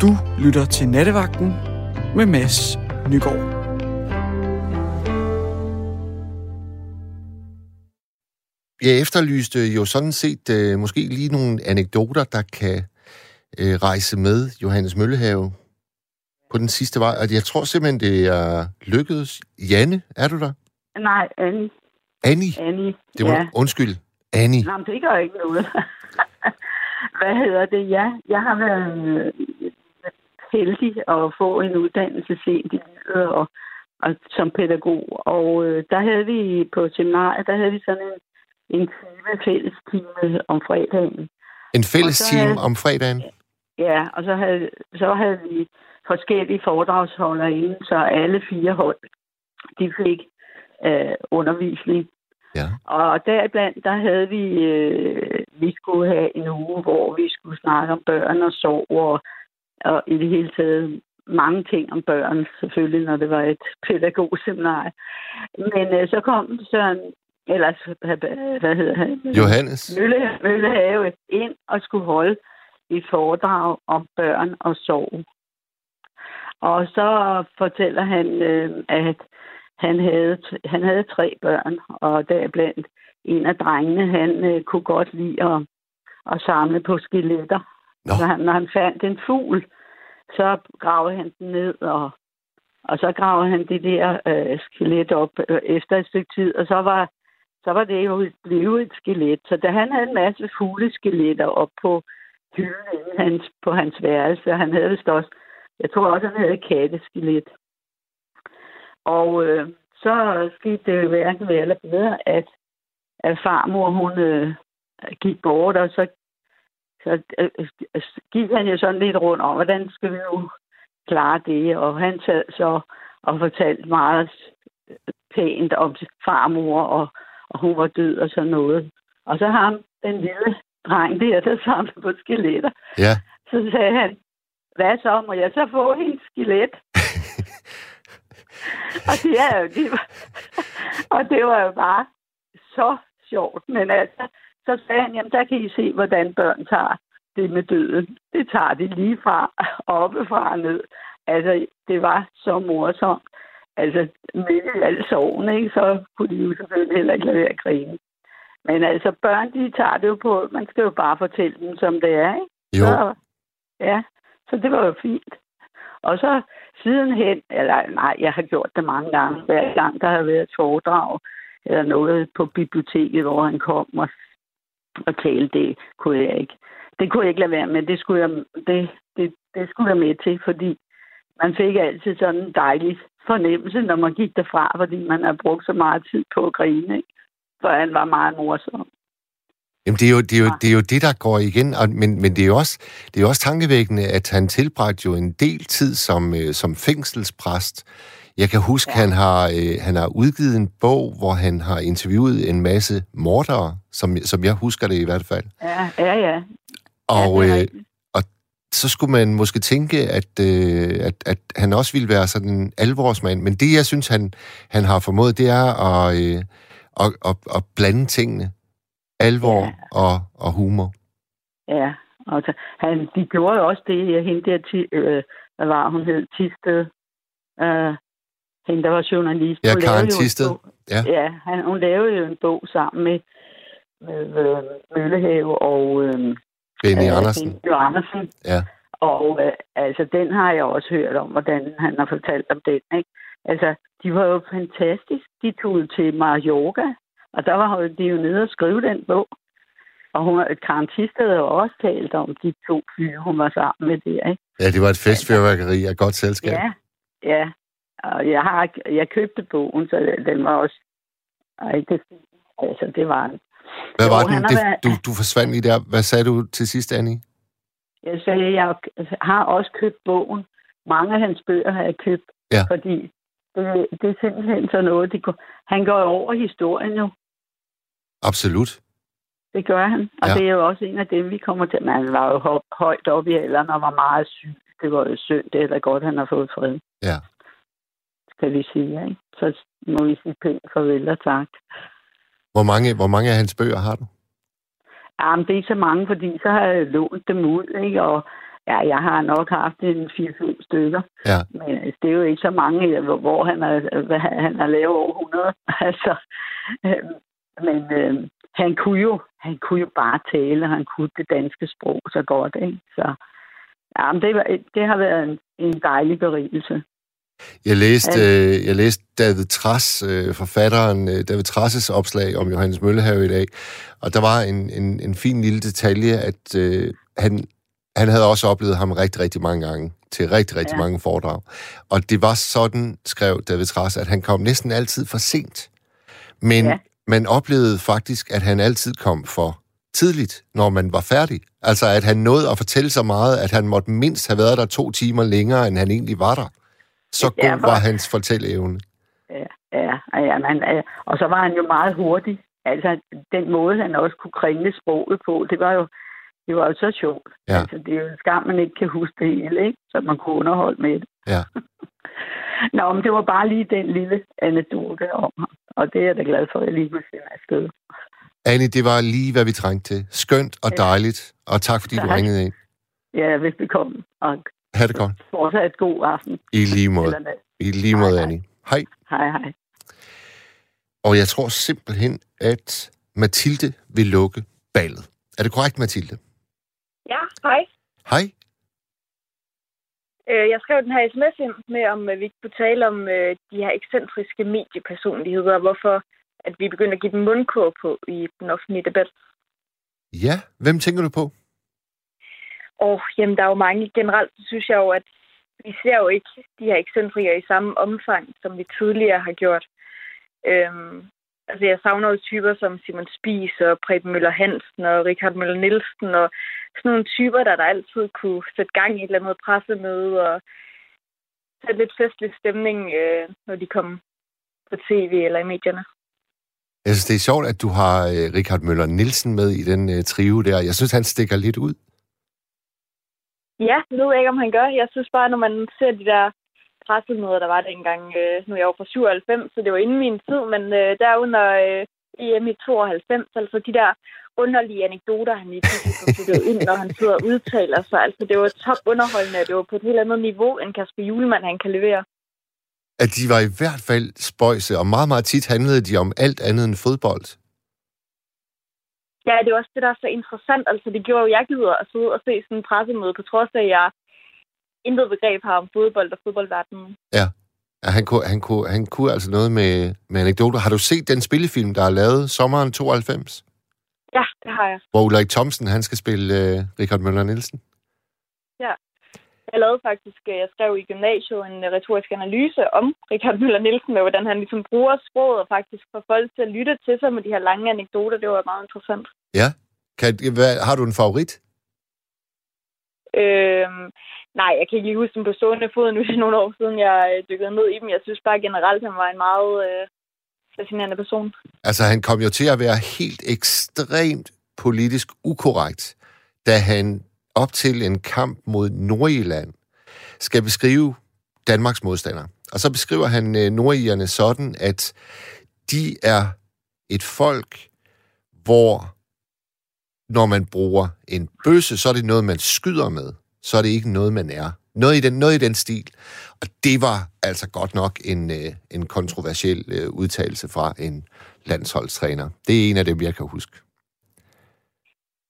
Du lytter til Nattevagten med Mads Nygaard. Jeg efterlyste jo sådan set øh, måske lige nogle anekdoter, der kan øh, rejse med Johannes Møllehave på den sidste vej. Og jeg tror simpelthen, det er lykkedes. Janne, er du der? Nej, Annie. Annie? Annie, Det var, ja. Undskyld. Annie. Nå, men det gør ikke noget. Hvad hedder det? Ja, jeg har været heldig at få en uddannelse sent i livet og, og som pædagog. Og øh, der havde vi på seminariet, der havde vi sådan en, en time, fælles time om fredagen. En fælles team havde- om fredagen. Ja, og så havde, så havde vi forskellige foredragsholdere inde, så alle fire hold, de fik øh, undervisning. Ja. Og deriblandt, der havde vi, øh, vi skulle have en uge, hvor vi skulle snakke om børn og sorg, og, og i det hele taget mange ting om børn, selvfølgelig, når det var et pædagogseminar. Men øh, så kom Søren, eller hvad hedder han? Johannes. Mølle, Møllehave ind og skulle holde et foredrag om børn og sorg. Og så fortæller han, øh, at han havde, han havde tre børn, og deriblandt en af drengene, han øh, kunne godt lide at, at samle på skeletter. Nå. Så han, når han fandt en fugl, så gravede han den ned, og, og så gravede han det der øh, skelet op øh, efter et stykke tid, og så var, så var det jo blevet et skelet. Så da han havde en masse fugleskeletter op på hylden hans, på hans værelse, og han havde vist også, jeg tror også, han havde et katteskelet. Og øh, så skete det jo hverken ved eller bedre, at, at farmor, hun øh, gik bort, og så, så øh, øh, gik han jo sådan lidt rundt om, hvordan skal vi nu klare det? Og han sad så og fortalte meget pænt om farmor, og, og hun var død og sådan noget. Og så har han den lille dreng der, der samlede på skeletter. Ja. Så sagde han, hvad så, må jeg så få hendes skelet? og det er jo, det var, og det var jo bare så sjovt. Men altså, så sagde han, jamen der kan I se, hvordan børn tager det med døden. Det tager de lige fra, oppefra og ned. Altså, det var så morsomt. Altså, midt i alle sorgen, ikke, så kunne de jo selvfølgelig heller ikke lade være at grine. Men altså, børn, de tager det jo på, man skal jo bare fortælle dem, som det er, ikke? Jo. Så, ja, så det var jo fint. Og så sidenhen, eller nej, jeg har gjort det mange gange, hver gang der har været et foredrag, eller noget på biblioteket, hvor han kom og, og talte, det kunne jeg ikke. Det kunne jeg ikke lade være med, det skulle jeg, det, det, det skulle jeg med til, fordi man fik altid sådan en dejlig fornemmelse, når man gik derfra, fordi man har brugt så meget tid på at grine, ikke? For han var meget morsom. Jamen, det er, jo, det, er jo, det er jo det, der går igen, og, men, men det, er jo også, det er jo også tankevækkende, at han tilbragte jo en del tid som, øh, som fængselspræst. Jeg kan huske, ja. han, har, øh, han har udgivet en bog, hvor han har interviewet en masse mordere, som, som jeg husker det i hvert fald. Ja, ja, ja. Og, ja, øh, og så skulle man måske tænke, at, øh, at, at han også ville være sådan en alvorsmand. Men det, jeg synes, han, han har formået, det er at, øh, at, at, at blande tingene. Alvor Ja. og, og humor. Ja, og så, han, de gjorde jo også det, jeg hende der, ti, øh, hvad var hun hed, Tisted, øh, hende der var journalist. Ja, Karen bog- Ja. Ja, han, hun lavede jo en bog sammen med, med øh, Møllehave og øh, Benny øh, Andersen. Benny Andersen. Ja. Og øh, altså, den har jeg også hørt om, hvordan han har fortalt om den. Ikke? Altså, de var jo fantastiske. De tog til Mallorca, og der var de jo nede og skrive den bog. Og hun, Karen Thisted havde jo også talt om de to fyre, hun var sammen med der, ikke? Ja, det var et festfyrværkeri af godt selskab. Ja, ja. Og jeg har jeg købte bogen, så den var også rigtig fin. Altså, det var den. Hvad Jo, var han den? Det, været- du, du forsvandt lige der. Hvad sagde du til sidst, Annie? Jeg sagde, jeg har også købt bogen. Mange af hans bøger har jeg købt, Ja. fordi det, det er simpelthen sådan noget, de går, han går over historien jo. Absolut. Det gør han. Og Ja. det er jo også en af dem, vi kommer til. Men han var jo hø- højt op i alderen og var meget syg. Det var jo synd. Det er da godt, han har fået fred, Ja. Kan vi sige. Ikke? Så må vi sige pænt farvel og tak. Hvor mange, hvor mange af hans bøger har du? Jamen, det er ikke så mange, fordi så har jeg lånt dem ud, ikke? Og Ja, jeg har nok haft en 4-5 stykker. Ja. Men altså, det er jo ikke så mange, hvor, hvor han, er, han har lavet over 100. Altså, øh, men øh, han kunne jo han kunne jo bare tale, og han kunne det danske sprog så godt. Ikke? Så ja, men det, var, det har været en, en dejlig berigelse. Jeg læste, øh, jeg læste David Tras, øh, forfatteren øh, David Trasses opslag om Johannes Møllehave i dag, og der var en, en, en fin lille detalje, at øh, han, han havde også oplevet ham rigtig, rigtig mange gange til rigtig, rigtig ja. mange foredrag. Og det var sådan, skrev David Tras, at han kom næsten altid for sent. Men ja. man oplevede faktisk, at han altid kom for tidligt, når man var færdig. Altså, at han nåede at fortælle så meget, at han måtte mindst have været der to timer længere, end han egentlig var der. Så god ja, for... var hans fortælleevne. Ja, ja, ja man, og så var han jo meget hurtig. Altså, den måde, han også kunne kringle sproget på, det var jo, det var jo så sjovt. Ja. Altså, det er jo en skam, man ikke kan huske det hele, ikke? Så man kunne underholde med det. Ja. Nå, men det var bare lige den lille anekdote om ham. Og det er jeg da glad for, at jeg lige kunne sende afsted. Annie, det var lige, hvad vi trængte til. Skønt og dejligt. Og tak, fordi tak. du ringede ind. Ja, velbekomme. Og Ha' det godt. Fortsat et god aften. I lige måde. I lige måde, hej, Annie. Hej. Hej, hej. Og jeg tror simpelthen, at Mathilde vil lukke ballet. Er det korrekt, Mathilde? Ja, hej. Hej. Øh, jeg skrev den her sms ind med, om vi ikke kunne tale om øh, de her ekscentriske mediepersonligheder, og hvorfor at vi begynder at give dem mundkår på i den offentlige debat. Ja, hvem tænker du på? Og jamen, der er jo mange. Generelt synes jeg jo, at vi ser jo ikke de her ekscentrikere i samme omfang, som vi tidligere har gjort. Øhm, altså, jeg savner jo typer som Simon Spies og Preben Møller Hansen og Richard Møller Nielsen og sådan nogle typer, der, der altid kunne sætte gang i et eller andet pressemøde og sætte lidt festlig stemning, øh, når de kom på tv eller i medierne. Jeg synes, det er sjovt, at du har øh, Richard Møller Nielsen med i den øh, trio der. Jeg synes, han stikker lidt ud. Ja, det ved jeg ikke, om han gør. Jeg synes bare, når man ser de der pressemøder, der var dengang, øh, nu er jeg jo fra 97, så det var inden min tid, men øh, der under øh, EM i 92, altså de der underlige anekdoter, han lige pludselig ind, når han sidder og udtaler sig. Altså, det var top underholdende, det var på et helt andet niveau, end Kasper Julemand, han kan levere. At de var i hvert fald spøjse, og meget, meget tit handlede de om alt andet end fodbold. Ja, det er også det, der er så interessant. Altså, det gjorde jo, jeg gider at sidde og se sådan en pressemøde, på trods af, at jeg intet begreb har om fodbold og fodboldverdenen. Ja. ja han, kunne, han, kunne, han kunne altså noget med, med anekdoter. Har du set den spillefilm, der er lavet sommeren 92? Ja, det har jeg. Hvor Ulrik Thomsen, han skal spille uh, Richard Møller Nielsen? Jeg lavede faktisk, øh, jeg skrev i gymnasiet en øh, retorisk analyse om Richard Møller Nielsen, med hvordan han ligesom bruger sproget og faktisk får folk til at lytte til sig med de her lange anekdoter. Det var meget interessant. Ja. Kan, hvad, har du en favorit? Øhm, nej, jeg kan ikke lige huske dem på stående fod. Nu er nogle år siden, jeg øh, dykkede ned i dem. Jeg synes bare generelt, han var en meget øh, fascinerende person. Altså, han kom jo til at være helt ekstremt politisk ukorrekt, da han op til en kamp mod Nordjylland skal beskrive Danmarks modstander. Og så beskriver han øh, nordjyderne sådan, at de er et folk, hvor når man bruger en bøsse, så er det noget, man skyder med. Så er det ikke noget, man er. Noget i den, noget i den stil. Og det var altså godt nok en, øh, en kontroversiel øh, udtalelse fra en landsholdstræner. Det er en af dem, jeg kan huske.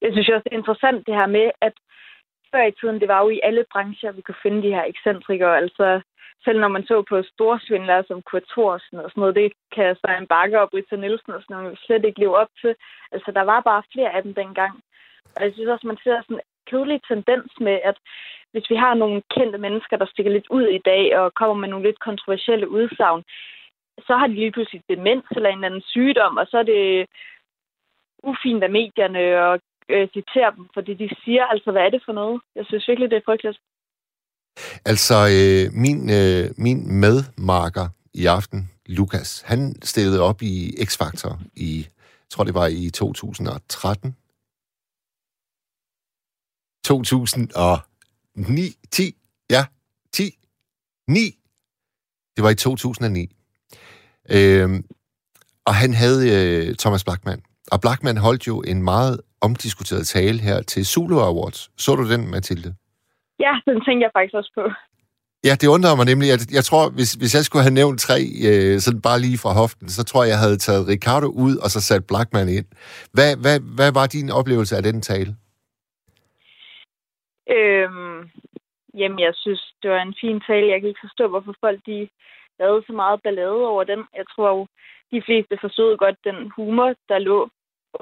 Jeg synes også, det er interessant det her med, at før i tiden, det var jo i alle brancher, vi kunne finde de her ekscentrikere. Altså, selv når man så på store svindlere som Kurt Thorsen og sådan noget, det kan Stein Bakke og Britta Nielsen og sådan noget, slet ikke leve op til. Altså, der var bare flere af dem dengang. Og jeg synes også, man ser sådan en kedelig tendens med, at hvis vi har nogle kendte mennesker, der stikker lidt ud i dag og kommer med nogle lidt kontroversielle udsagn, så har de lige pludselig demens eller en eller anden sygdom, og så er det ufint af medierne og øh, citere dem for det, de siger. Altså, hvad er det for noget? Jeg synes virkelig, det er frygteligt. Altså, øh, min, øh, min medmarker i aften, Lukas, han stillede op i X-Factor i, jeg tror det var i 2013. 2009, 10, ja, 10, 9. Det var i 2009. Øhm, og han havde øh, Thomas Blackman. Og Blackman holdt jo en meget omdiskuteret tale her til Zulu Awards. Så du den, Mathilde? Ja, den tænker jeg faktisk også på. Ja, det undrer mig nemlig. Jeg, jeg tror, hvis, hvis jeg skulle have nævnt tre, øh, sådan bare lige fra hoften, så tror jeg, jeg havde taget Ricardo ud, og så sat Blackman ind. Hvad, hvad, hvad var din oplevelse af den tale? Øhm, jamen, jeg synes, det var en fin tale. Jeg kan ikke forstå, hvorfor folk de lavede så meget ballade over den. Jeg tror jo, de fleste forstod godt den humor, der lå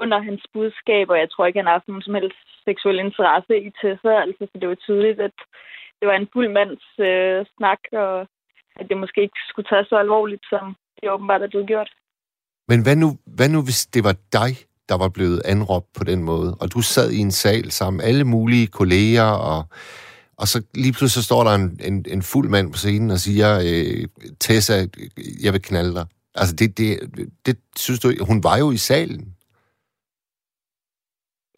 under hans budskab, og jeg tror ikke, han har haft nogen som helst seksuel interesse i Tessa. Altså, for det var tydeligt, at det var en fuld mands øh, snak, og at det måske ikke skulle tage så alvorligt, som det åbenbart er blevet gjort. Men hvad nu, hvad nu, hvis det var dig, der var blevet anråbt på den måde, og du sad i en sal sammen med alle mulige kolleger, og, og så lige pludselig så står der en, en, en fuld mand på scenen og siger, øh, Tessa, jeg vil knalde dig. Altså, det, det, det synes du Hun var jo i salen.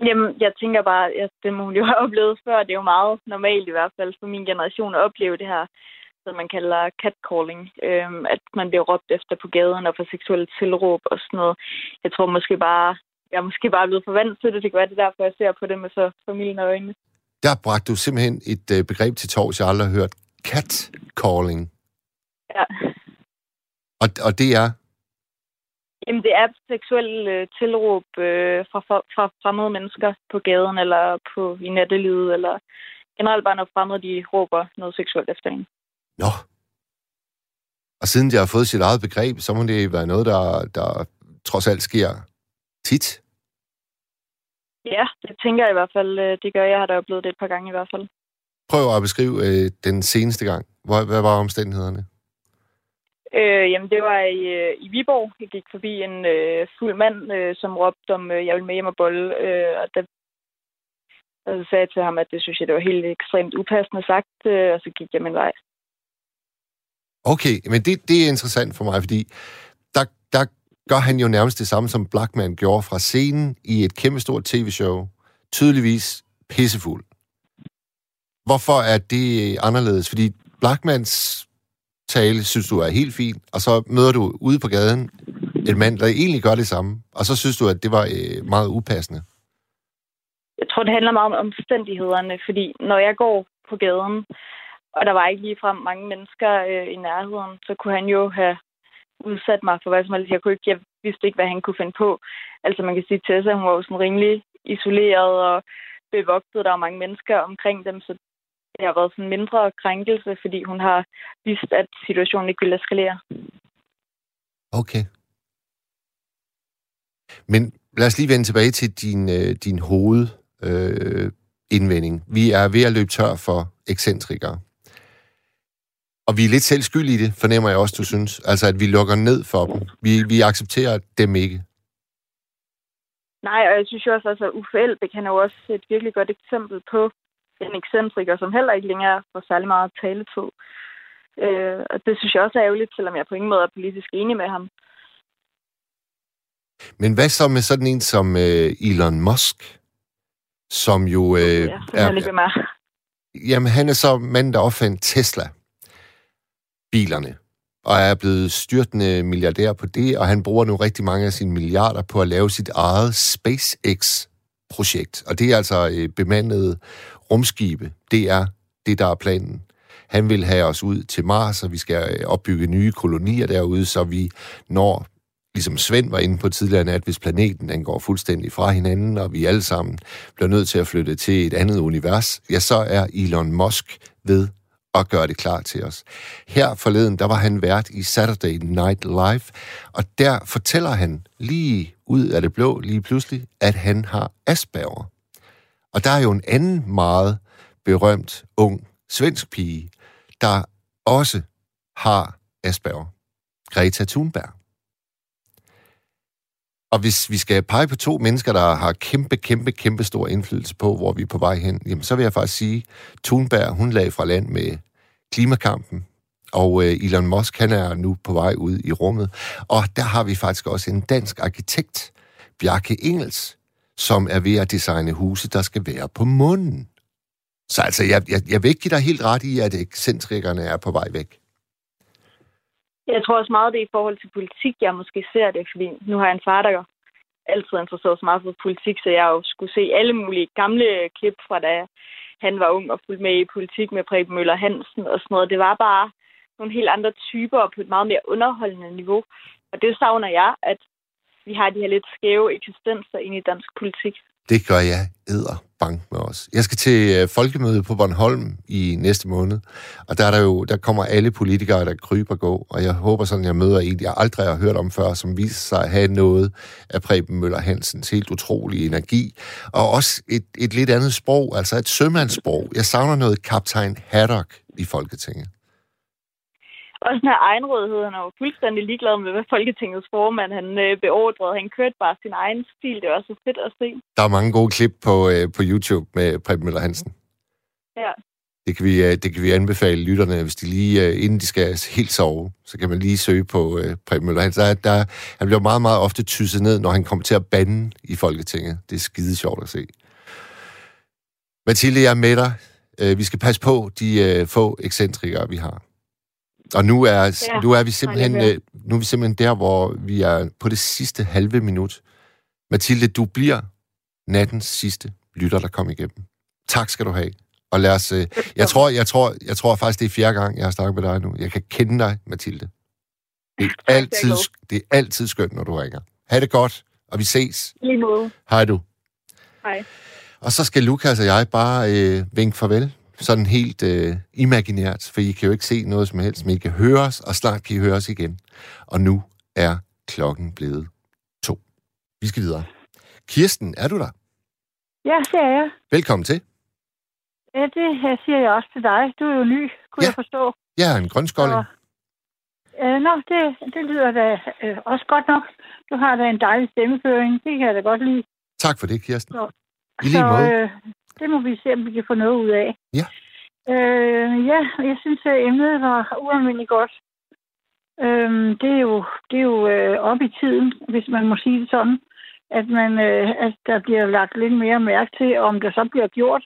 Jamen, jeg tænker bare, at det må hun jo have oplevet før. Det er jo meget normalt i hvert fald for min generation at opleve det her, som man kalder catcalling. Øhm, at man bliver råbt efter på gaden og får seksuelle tilråb og sådan noget. Jeg tror måske bare, jeg er måske bare blevet forvandt til det. Det kan være, det er derfor, jeg ser på det med så familien øjne. Der bragte du simpelthen et øh, begreb til tors, jeg aldrig har hørt. Catcalling. Ja. Og, og det er? Jamen, det er seksuel øh, tilråb øh, fra, fra fremmede mennesker på gaden, eller på i nattelivet, eller generelt bare når fremmede, de råber noget seksuelt efter en. Nå. Og siden de har fået sit eget begreb, så må det være noget, der, der trods alt sker tit. Ja, det tænker jeg i hvert fald. Øh, det gør jeg. har da oplevet det et par gange i hvert fald. Prøv at beskrive øh, den seneste gang. Hvad, hvad var omstændighederne? Øh, jamen, det var i, øh, i Viborg. Jeg gik forbi en øh, fuld mand, øh, som råbte om, øh, jeg vil med hjem og bolle. Øh, og, der, og så sagde jeg til ham, at det synes jeg, det var helt ekstremt upassende sagt, øh, og så gik jeg min vej. Okay, men det, det er interessant for mig, fordi der, der gør han jo nærmest det samme, som Blackman gjorde fra scenen i et kæmpestort tv-show. Tydeligvis pissefuld. Hvorfor er det anderledes? Fordi Blackmans tale synes du er helt fint, og så møder du ude på gaden en mand, der egentlig gør det samme, og så synes du, at det var øh, meget upassende. Jeg tror, det handler meget om omstændighederne, fordi når jeg går på gaden, og der var ikke ligefrem mange mennesker øh, i nærheden, så kunne han jo have udsat mig for hvad som helst. Jeg, kunne ikke, jeg vidste ikke, hvad han kunne finde på. Altså man kan sige, at Tessa, hun var jo sådan rimelig isoleret og bevogtet. Der var mange mennesker omkring dem, så det har været sådan en mindre krænkelse, fordi hun har vist, at situationen ikke ville eskalere. Okay. Men lad os lige vende tilbage til din, øh, din hovedindvending. Øh, vi er ved at løbe tør for ekscentrikere. Og vi er lidt selv skyld i det, fornemmer jeg også, du synes. Altså, at vi lukker ned for dem. Vi, vi accepterer dem ikke. Nej, og jeg synes jo også, at Uffe Elbæk, han er jo også et virkelig godt eksempel på, en ekscentriker, som heller ikke længere får særlig meget at tale på. Øh, og det synes jeg også er ærgerligt, selvom jeg på ingen måde er politisk enig med ham. Men hvad så med sådan en som øh, Elon Musk, som jo øh, ja, er... er jamen, han er så manden, der opfandt Tesla. Bilerne og er blevet styrtende milliardær på det, og han bruger nu rigtig mange af sine milliarder på at lave sit eget SpaceX-projekt. Og det er altså øh, bemandede rumskibe. Det er det, der er planen. Han vil have os ud til Mars, og vi skal øh, opbygge nye kolonier derude, så vi når, ligesom Svend var inde på tidligere at hvis planeten den går fuldstændig fra hinanden, og vi alle sammen bliver nødt til at flytte til et andet univers, ja, så er Elon Musk ved at gøre det klar til os. Her forleden, der var han vært i Saturday Night Live, og der fortæller han lige ud af det blå, lige pludselig, at han har Asperger. Og der er jo en anden meget berømt ung svensk pige, der også har Asperger. Greta Thunberg. Og hvis vi skal pege på to mennesker, der har kæmpe, kæmpe, kæmpe stor indflydelse på, hvor vi er på vej hen, jamen så vil jeg faktisk sige, Thunberg, hun lagde fra land med klimakampen, og øh, Elon Musk, han er nu på vej ud i rummet. Og der har vi faktisk også en dansk arkitekt, Bjarke Engels, som er ved at designe huse, der skal være på munden. Så altså, jeg, jeg, jeg vil ikke give dig helt ret i, at ekscentrikerne er på vej væk. Jeg tror også meget, det er i forhold til politik, jeg måske ser det, fordi nu har jeg en far, der altid interesseret sig meget for politik, så jeg jo skulle se alle mulige gamle klip fra da han var ung og fulgte med i politik med Preben Møller Hansen og sådan noget. Det var bare nogle helt andre typer på et meget mere underholdende niveau. Og det savner jeg, at vi har de her lidt skæve eksistenser ind i dansk politik. Det gør jeg æder bank med os. Jeg skal til øh, folkemøde på Bornholm i næste måned, og der, er der, jo, der kommer alle politikere, der kryber gå, og jeg håber sådan, jeg møder en, jeg aldrig har hørt om før, som viser sig at have noget af Preben Møller Hansens helt utrolige energi, og også et, et lidt andet sprog, altså et sømandssprog. Jeg savner noget kaptajn Haddock i Folketinget også den her egenrådighed, han er jo fuldstændig ligeglad med, hvad Folketingets formand han øh, beordrede. Han kørte bare sin egen stil. Det var så fedt at se. Der er mange gode klip på, øh, på YouTube med Preben Møller Hansen. Ja. Det kan, vi, øh, det kan vi anbefale lytterne, hvis de lige, øh, inden de skal helt sove, så kan man lige søge på øh, Preben Møller Hansen. Der, der, han bliver meget, meget ofte tysset ned, når han kommer til at bande i Folketinget. Det er skide sjovt at se. Mathilde, jeg er med dig. Øh, vi skal passe på de få ekscentrikere, vi har. Og nu er, ja, nu er vi simpelthen øh, nu er vi simpelthen der, hvor vi er på det sidste halve minut. Mathilde, du bliver nattens sidste lytter, der kom igennem. Tak skal du have. Og lad os, øh, jeg, tror, jeg, tror, jeg tror faktisk, det er fjerde gang, jeg har snakket med dig nu. Jeg kan kende dig, Mathilde. Det er altid, det er altid skønt, når du ringer. Ha' det godt, og vi ses. Lige måde. Hej du. Hej. Og så skal Lukas og jeg bare øh, vinke farvel sådan helt øh, imaginært, for I kan jo ikke se noget som helst, men I kan høre os, og snart kan I høre os igen. Og nu er klokken blevet to. Vi skal videre. Kirsten, er du der? Ja, det er jeg. Velkommen til. Ja, det her siger jeg også til dig. Du er jo ny, kunne ja. jeg forstå. Er en grønskåling. Og, øh, nå, det, det lyder da øh, også godt nok. Du har da en dejlig stemmeføring. Det kan jeg da godt lide. Tak for det, Kirsten. Så, I lige så, måde. Øh, det må vi se, om vi kan få noget ud af. Ja. Øh, ja, jeg synes, at emnet var ualmindeligt godt. Øh, det er jo, det er jo øh, op i tiden, hvis man må sige det sådan, at, man, øh, at der bliver lagt lidt mere mærke til, om der så bliver gjort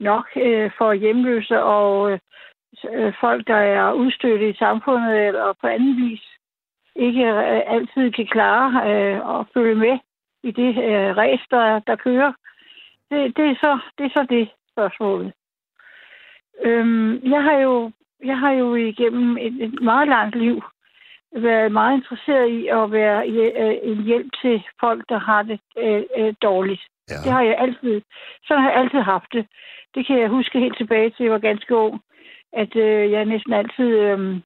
nok øh, for hjemløse og øh, folk, der er udstødte i samfundet eller på anden vis ikke øh, altid kan klare øh, at følge med i det øh, race, der, der kører det, det, er så, det er så det spørgsmål. Øhm, jeg har jo jeg har jo igennem et, et meget langt liv været meget interesseret i at være øh, en hjælp til folk, der har det øh, øh, dårligt. Ja. Det har jeg altid. Så har jeg altid haft det. Det kan jeg huske helt tilbage til, jeg var ganske ung, at øh, jeg næsten altid øh,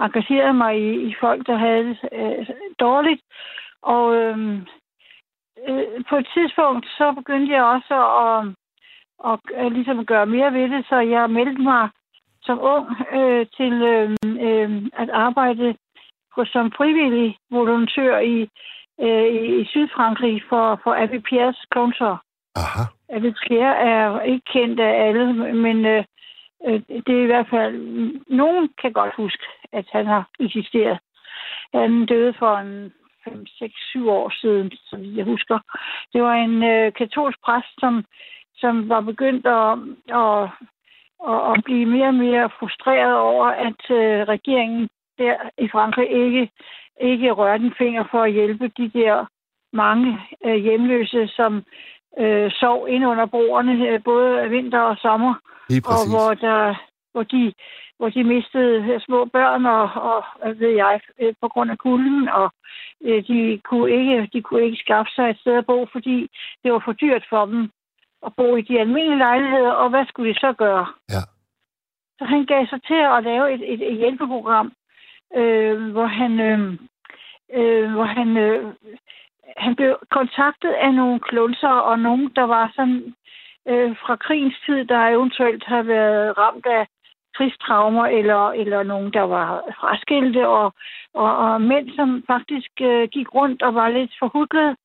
engagerede mig i, i folk, der havde det øh, dårligt. Og øh, øh, på et tidspunkt, så begyndte jeg også at, at, at ligesom gøre mere ved det, så jeg meldte mig som ung øh, til øh, øh, at arbejde som frivillig volontør i, øh, i Sydfrankrig for, for Abbé Pierres kontor. Aha. Abbé Pierre er ikke kendt af alle, men øh, øh, det er i hvert fald... Nogen kan godt huske, at han har eksisteret. Han døde for en 5, 6, 7 år siden, som jeg husker. Det var en øh, katolsk præst, som, som var begyndt at, at, at, at blive mere og mere frustreret over, at øh, regeringen der i Frankrig ikke, ikke rørte en finger for at hjælpe de der mange øh, hjemløse, som øh, sov ind under broerne, øh, både vinter og sommer, og hvor, der, hvor de hvor de mistede små børn og, og ved jeg, øh, på grund af kulden, og øh, de kunne, ikke, de kunne ikke skaffe sig et sted at bo, fordi det var for dyrt for dem at bo i de almindelige lejligheder, og hvad skulle de så gøre? Ja. Så han gav sig til at lave et, et, et hjælpeprogram, øh, hvor han, øh, øh, hvor han, øh, han blev kontaktet af nogle klunser og nogen, der var sådan øh, fra krigens tid, der eventuelt har været ramt af krigstraumer, eller, eller nogen, der var fraskilte, og, og, og mænd, som faktisk øh, gik rundt og var lidt forhudlet,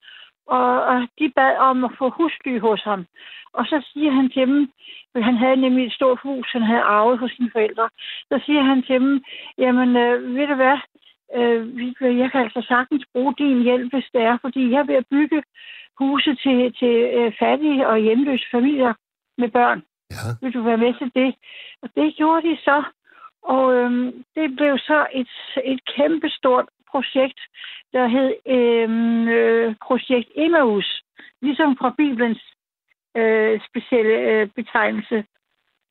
og, og de bad om at få husly hos ham. Og så siger han til dem, han havde nemlig et stort hus, han havde arvet hos sine forældre, så siger han til dem, jamen øh, ved du hvad, øh, jeg kan altså sagtens bruge din hjælp, hvis det er, fordi jeg er ved at bygge huse til, til øh, fattige og hjemløse familier med børn. Ja. Vil du være med til det? Og det gjorde de så. Og øhm, det blev så et, et kæmpestort projekt, der hed øhm, øh, Projekt Emmaus, ligesom fra Bibelens øh, specielle øh, betegnelse.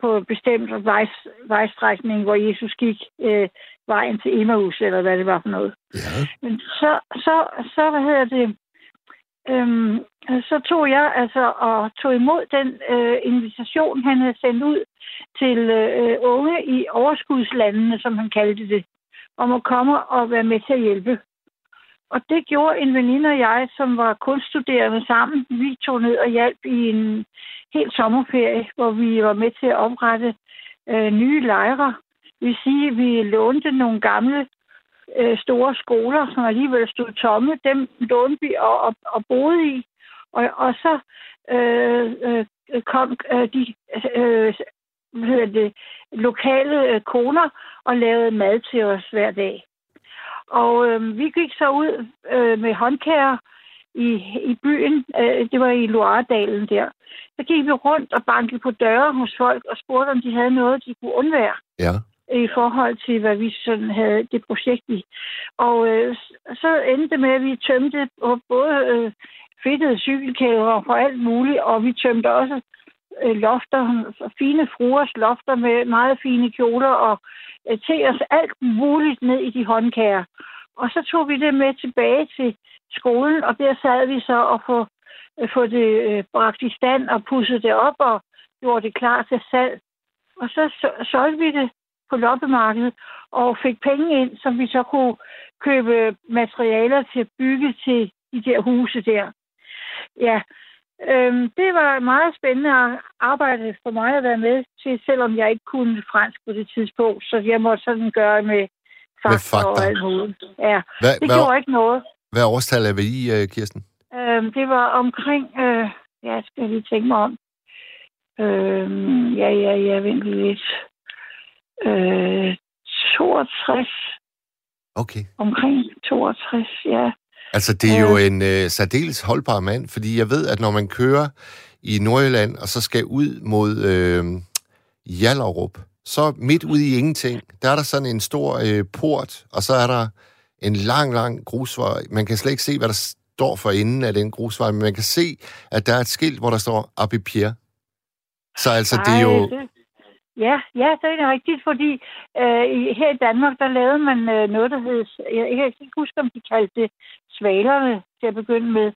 på en bestemt vej, vejstrækning, hvor Jesus gik øh, vejen til Emmaus, eller hvad det var for noget. Ja. Men så, så, så hvad hedder det, øhm, så tog jeg altså og tog imod den øh, invitation, han havde sendt ud til øh, unge i overskudslandene, som han kaldte det, om at komme og være med til at hjælpe. Og det gjorde en veninde og jeg, som var kunststuderende sammen. Vi tog ned og hjalp i en helt sommerferie, hvor vi var med til at oprette øh, nye lejre. Det vil sige, at vi lånte nogle gamle øh, store skoler, som alligevel stod tomme. Dem lånte vi og, og, og boede i. Og, og så øh, øh, kom øh, de øh, hvad hedder det, lokale øh, koner og lavede mad til os hver dag. Og øh, vi gik så ud øh, med håndkærer i, i byen. Øh, det var i Loiredalen der. Så gik vi rundt og bankede på døre hos folk og spurgte, om de havde noget, de kunne undvære Ja i forhold til, hvad vi sådan havde det projekt i. Og øh, så endte det med, at vi tømte på både øh, fedtede cykelkæder og alt muligt, og vi tømte også øh, lofter, fine fruers lofter med meget fine kjoler og øh, til os alt muligt ned i de håndkager. Og så tog vi det med tilbage til skolen, og der sad vi så og få, øh, få det øh, bragt i stand og pusset det op og gjorde det klar til salg. Og så så- solgte vi det på loppemarkedet og fik penge ind, som vi så kunne købe materialer til at bygge til de der huse der. Ja, øhm, det var meget spændende arbejde for mig at være med til, selvom jeg ikke kunne fransk på det tidspunkt, så jeg måtte sådan gøre med fakta og fakta. alt muligt. Ja, Hvad, det hvad, gjorde ikke noget. hvad årstal er vi i, øh, Kirsten? Øhm, det var omkring, øh, ja, skal jeg lige tænke mig om. Øhm, ja, ja, ja, vent lidt. Øh, 62, Okay. omkring 62, ja. Altså, det er jo en øh, særdeles holdbar mand, fordi jeg ved, at når man kører i Nordjylland, og så skal ud mod øh, Jallerup, så midt ude i ingenting, der er der sådan en stor øh, port, og så er der en lang, lang grusvej. Man kan slet ikke se, hvad der står for enden af den grusvej, men man kan se, at der er et skilt, hvor der står Abbé Pierre. Så altså, det er jo... Ej, det, ja, ja, det er rigtigt, fordi øh, her i Danmark, der lavede man øh, noget, der hed, jeg, jeg kan ikke huske, om de kaldte det svalerne til at begynde med,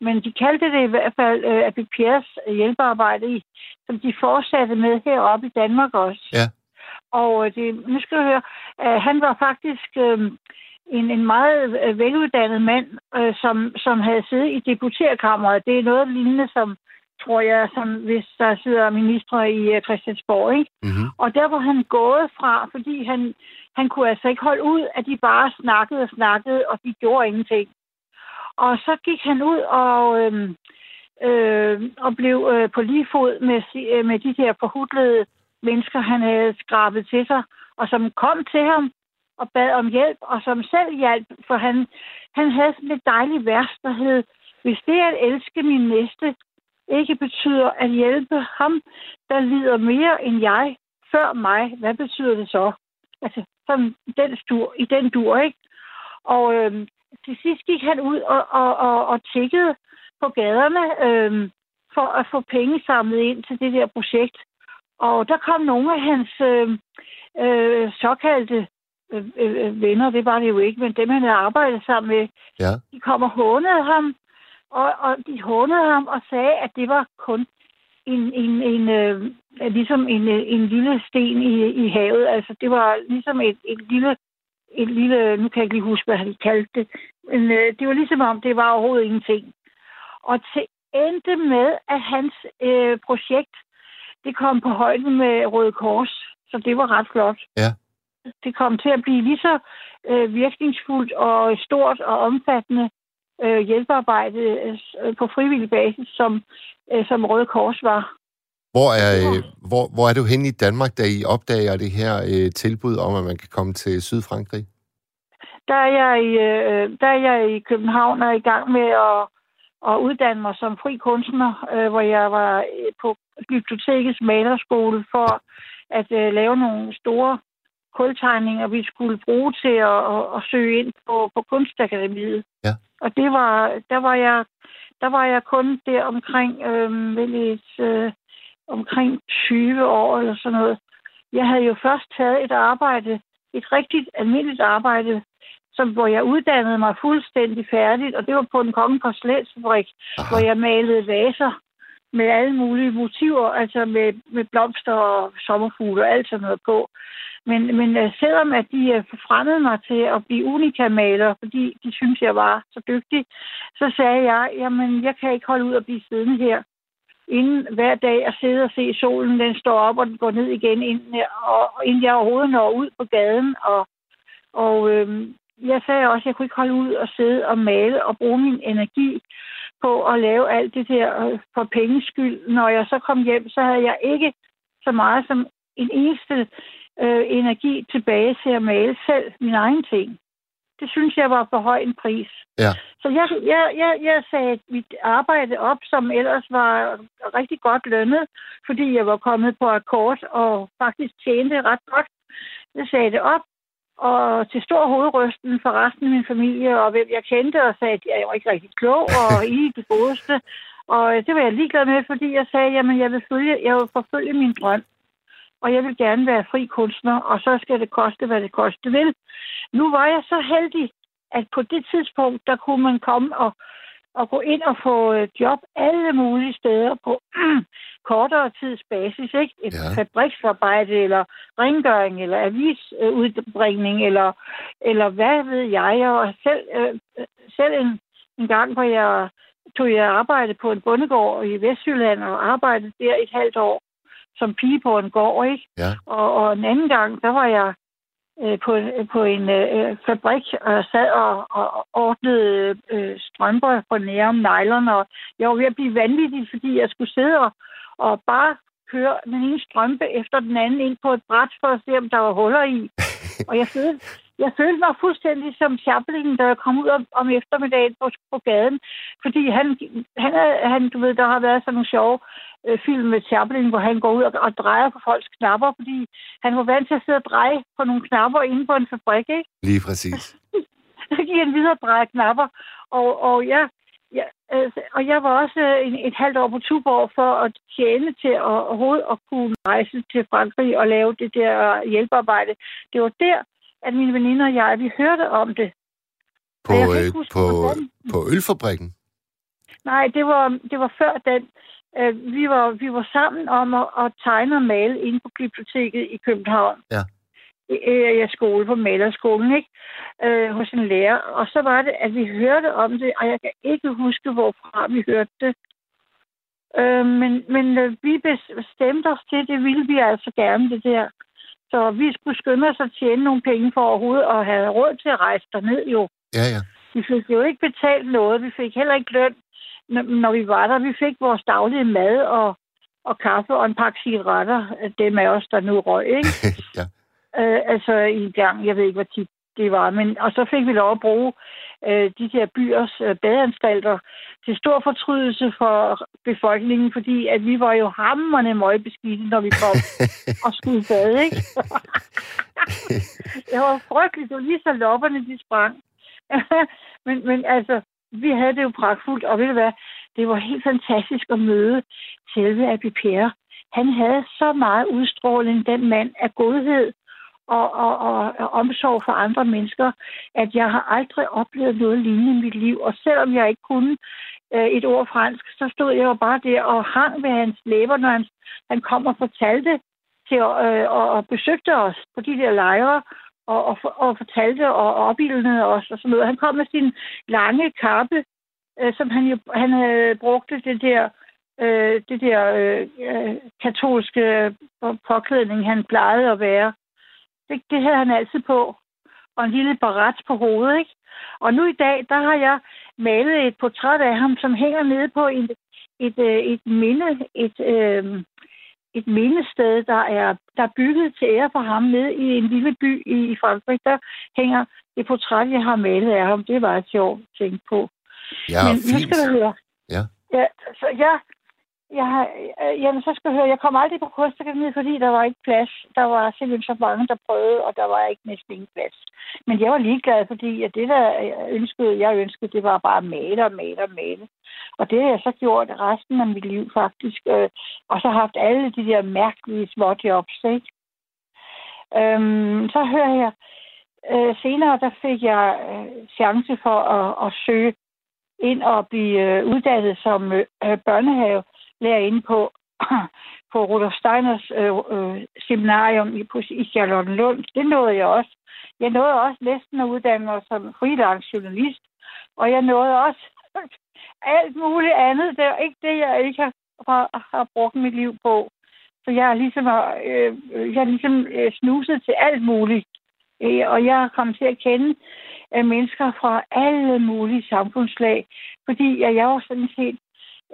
men de kaldte det i hvert fald øh, Abby Piers hjælpearbejde, i, som de fortsatte med heroppe i Danmark også. Ja. Og øh, det, nu skal du høre, øh, han var faktisk øh, en, en meget øh, veluddannet mand, øh, som, som havde siddet i deputerkammeret. Det er noget lignende som tror jeg, som hvis der sidder ministre i uh, Christiansborg, ikke? Mm-hmm. Og der var han gået fra, fordi han, han kunne altså ikke holde ud, at de bare snakkede og snakkede, og de gjorde ingenting. Og så gik han ud og, øhm, øh, og blev øh, på lige fod med, øh, med de der forhudlede mennesker, han havde skrabet til sig, og som kom til ham og bad om hjælp, og som selv hjalp, for han, han havde sådan et dejligt vers, der hed, hvis det at elske min næste ikke betyder at hjælpe ham, der lider mere end jeg, før mig, hvad betyder det så? Altså, sådan den stur, i den dur, ikke? Og øhm, til sidst gik han ud og, og, og, og tikkede på gaderne øhm, for at få penge samlet ind til det der projekt. Og der kom nogle af hans øh, øh, såkaldte øh, øh, venner, det var det jo ikke, men dem han havde arbejdet sammen med, Ja. de kom og hånede ham, og, og de hånede ham og sagde, at det var kun en, en, en øh, ligesom en, øh, en lille sten i, i havet. Altså, det var ligesom et, et lille, et lille, nu kan jeg ikke lige huske, hvad han kaldte det, men øh, det var ligesom om, det var overhovedet ingenting. Og til endte med, at hans øh, projekt, det kom på højde med Røde Kors, så det var ret flot. Ja. Det kom til at blive lige så øh, virkningsfuldt og stort og omfattende øh, hjælpearbejde øh, på frivillig basis, som, øh, som Røde Kors var. Hvor er, øh, hvor, hvor er du henne i Danmark, da I opdager det her øh, tilbud om, at man kan komme til Sydfrankrig? Der er jeg i, øh, der er jeg i København og er i gang med at, at uddanne mig som fri kunstner, øh, hvor jeg var på bibliotekets malerskole for at øh, lave nogle store kultegninger, vi skulle bruge til at, at, at søge ind på, på Kunstakademiet. Ja. Og det var, der var jeg, der var jeg kun der omkring øh, vel et, øh, omkring 20 år eller sådan noget. Jeg havde jo først taget et arbejde, et rigtigt almindeligt arbejde, som, hvor jeg uddannede mig fuldstændig færdigt, og det var på en kongen porcelænsfabrik, hvor jeg malede vaser med alle mulige motiver, altså med, med blomster og sommerfugle og alt sådan noget på. Men, men øh, selvom at de øh, forfremmede mig til at blive unikamaler, fordi de synes jeg var så dygtig, så sagde jeg, jamen jeg kan ikke holde ud at blive siddende her inden hver dag at sidde og se solen, den står op, og den går ned igen, inden, og, inden jeg overhovedet når ud på gaden. Og, og øhm, jeg sagde også, at jeg kunne ikke holde ud og sidde og male og bruge min energi på at lave alt det der øh, for penges skyld. Når jeg så kom hjem, så havde jeg ikke så meget som en eneste øh, energi tilbage til at male selv min egen ting. Det synes jeg var for høj en pris. Ja. Så jeg, jeg, jeg, jeg sagde mit arbejde op, som ellers var rigtig godt lønnet, fordi jeg var kommet på akkord og faktisk tjente ret godt. Jeg sagde det op, og til stor hovedrysten for resten af min familie, og hvem jeg kendte, og sagde, at jeg var ikke rigtig klog, og I det godeste. Og det var jeg ligeglad med, fordi jeg sagde, at jeg vil, følge, jeg vil forfølge min drøm. Og jeg vil gerne være fri kunstner, og så skal det koste, hvad det koste vil. Nu var jeg så heldig, at på det tidspunkt, der kunne man komme og, og gå ind og få øh, job alle mulige steder på kortere tids basis. Ikke? Et Ja. fabriksarbejde, eller rengøring, eller avisudbringning, eller, eller hvad ved jeg. Og selv, øh, selv en, en gang, hvor jeg tog jeg arbejde på en bondegård i Vestjylland, og arbejdede der et halvt år som pige på en gård, ikke? Ja. Og, og en anden gang, der var jeg øh, på, på en øh, fabrik og sad og, og ordnede øh, strømper på nære om nylon, og jeg var ved at blive vanvittig, fordi jeg skulle sidde og, og bare køre den ene strømpe efter den anden ind på et bræt for at se, om der var huller i. og jeg følte, jeg følte mig fuldstændig som Chaplin, da jeg kom ud om, om eftermiddagen på, på gaden. Fordi han, han, er, han, du ved, der har været sådan nogle sjove øh, film med Chaplin, hvor han går ud og, og drejer på folks knapper, fordi han var vant til at sidde og dreje på nogle knapper inde på en fabrik, ikke? Lige præcis. Så gik han videre og dreje knapper. Og, og jeg, Ja, altså, og jeg var også øh, en, et halvt år på Tuborg for at tjene til at overhovedet at kunne rejse til Frankrig og lave det der hjælpearbejde. Det var der, at mine veninder og jeg, vi hørte om det. På, øh, huske, på, hvordan. på ølfabrikken? Nej, det var, det var før den. Øh, vi, var, vi var sammen om at, at tegne og male inde på biblioteket i København. Ja. I, jeg skole på malerskolen, ikke? Øh, hos en lærer. Og så var det, at vi hørte om det, og jeg kan ikke huske, hvorfra vi hørte det. Øh, men men øh, vi bestemte os til, det ville vi altså gerne, det der. Så vi skulle skynde os at tjene nogle penge for overhovedet at have råd til at rejse derned jo. Ja, ja. Vi fik jo ikke betalt noget. Vi fik heller ikke løn, når vi var der. Vi fik vores daglige mad og, og kaffe og en pakke cigaretter. Dem af os, der nu røg, ikke? ja. øh, altså i gang, jeg ved ikke, hvor tit det var. Men, og så fik vi lov at bruge øh, de her byers øh, badeanstalter til stor fortrydelse for befolkningen, fordi at vi var jo hammerne møgbeskidte, når vi kom og skulle bade, ikke? det var frygteligt. Det var lige så lopperne, de sprang. men, men altså, vi havde det jo pragtfuldt, og ved du hvad, det var helt fantastisk at møde selve Abipere. Han havde så meget udstråling, den mand af godhed og, og, og, og omsorg for andre mennesker, at jeg har aldrig oplevet noget lignende i mit liv. Og selvom jeg ikke kunne øh, et ord fransk, så stod jeg jo bare der og hang ved hans læber, når han, han kom og fortalte til øh, og, og besøgte os på de der lejre, og, og, og fortalte og opildnede os og sådan noget. Han kom med sin lange kappe, øh, som han jo han havde brugte det der øh, det der øh, øh katolske påklædning, han plejede at være. Det, det havde han altid på. Og en lille barat på hovedet, ikke? Og nu i dag, der har jeg malet et portræt af ham, som hænger nede på et, et, et, et minde, et, øh, et mindested, der er, der er bygget til ære for ham nede i en lille by i, i Frankrig. Der hænger et portræt, jeg har malet af ham. Det var et sjovt at tænke på. Ja, Men nu fint. skal du høre. Ja. ja så jeg, jeg har, øh, jamen, så skal jeg høre, jeg kom aldrig på kunstakademiet, fordi der var ikke plads. Der var simpelthen så mange, der prøvede, og der var ikke næsten ingen plads. Men jeg var ligeglad, fordi at det, der jeg ønskede, jeg ønskede, det var bare at male og male og male. Og det har jeg så gjort resten af mit liv, faktisk. Øh, og så haft alle de der mærkelige små jobs, ikke? Øhm, så hører jeg, øh, senere der fik jeg øh, chance for at, at søge ind og blive øh, uddannet som øh, børnehave inde på, på Rudolf Steiners øh, øh, seminarium i, i Charlottenlund. Det nåede jeg også. Jeg nåede også næsten at uddanne mig som freelance journalist, og jeg nåede også alt muligt andet. Det er ikke det, jeg ikke har, har, har brugt mit liv på. Så jeg har ligesom, øh, øh jeg har ligesom øh, snuset til alt muligt. Øh, og jeg har kommet til at kende øh, mennesker fra alle mulige samfundslag, fordi jeg, jeg var sådan set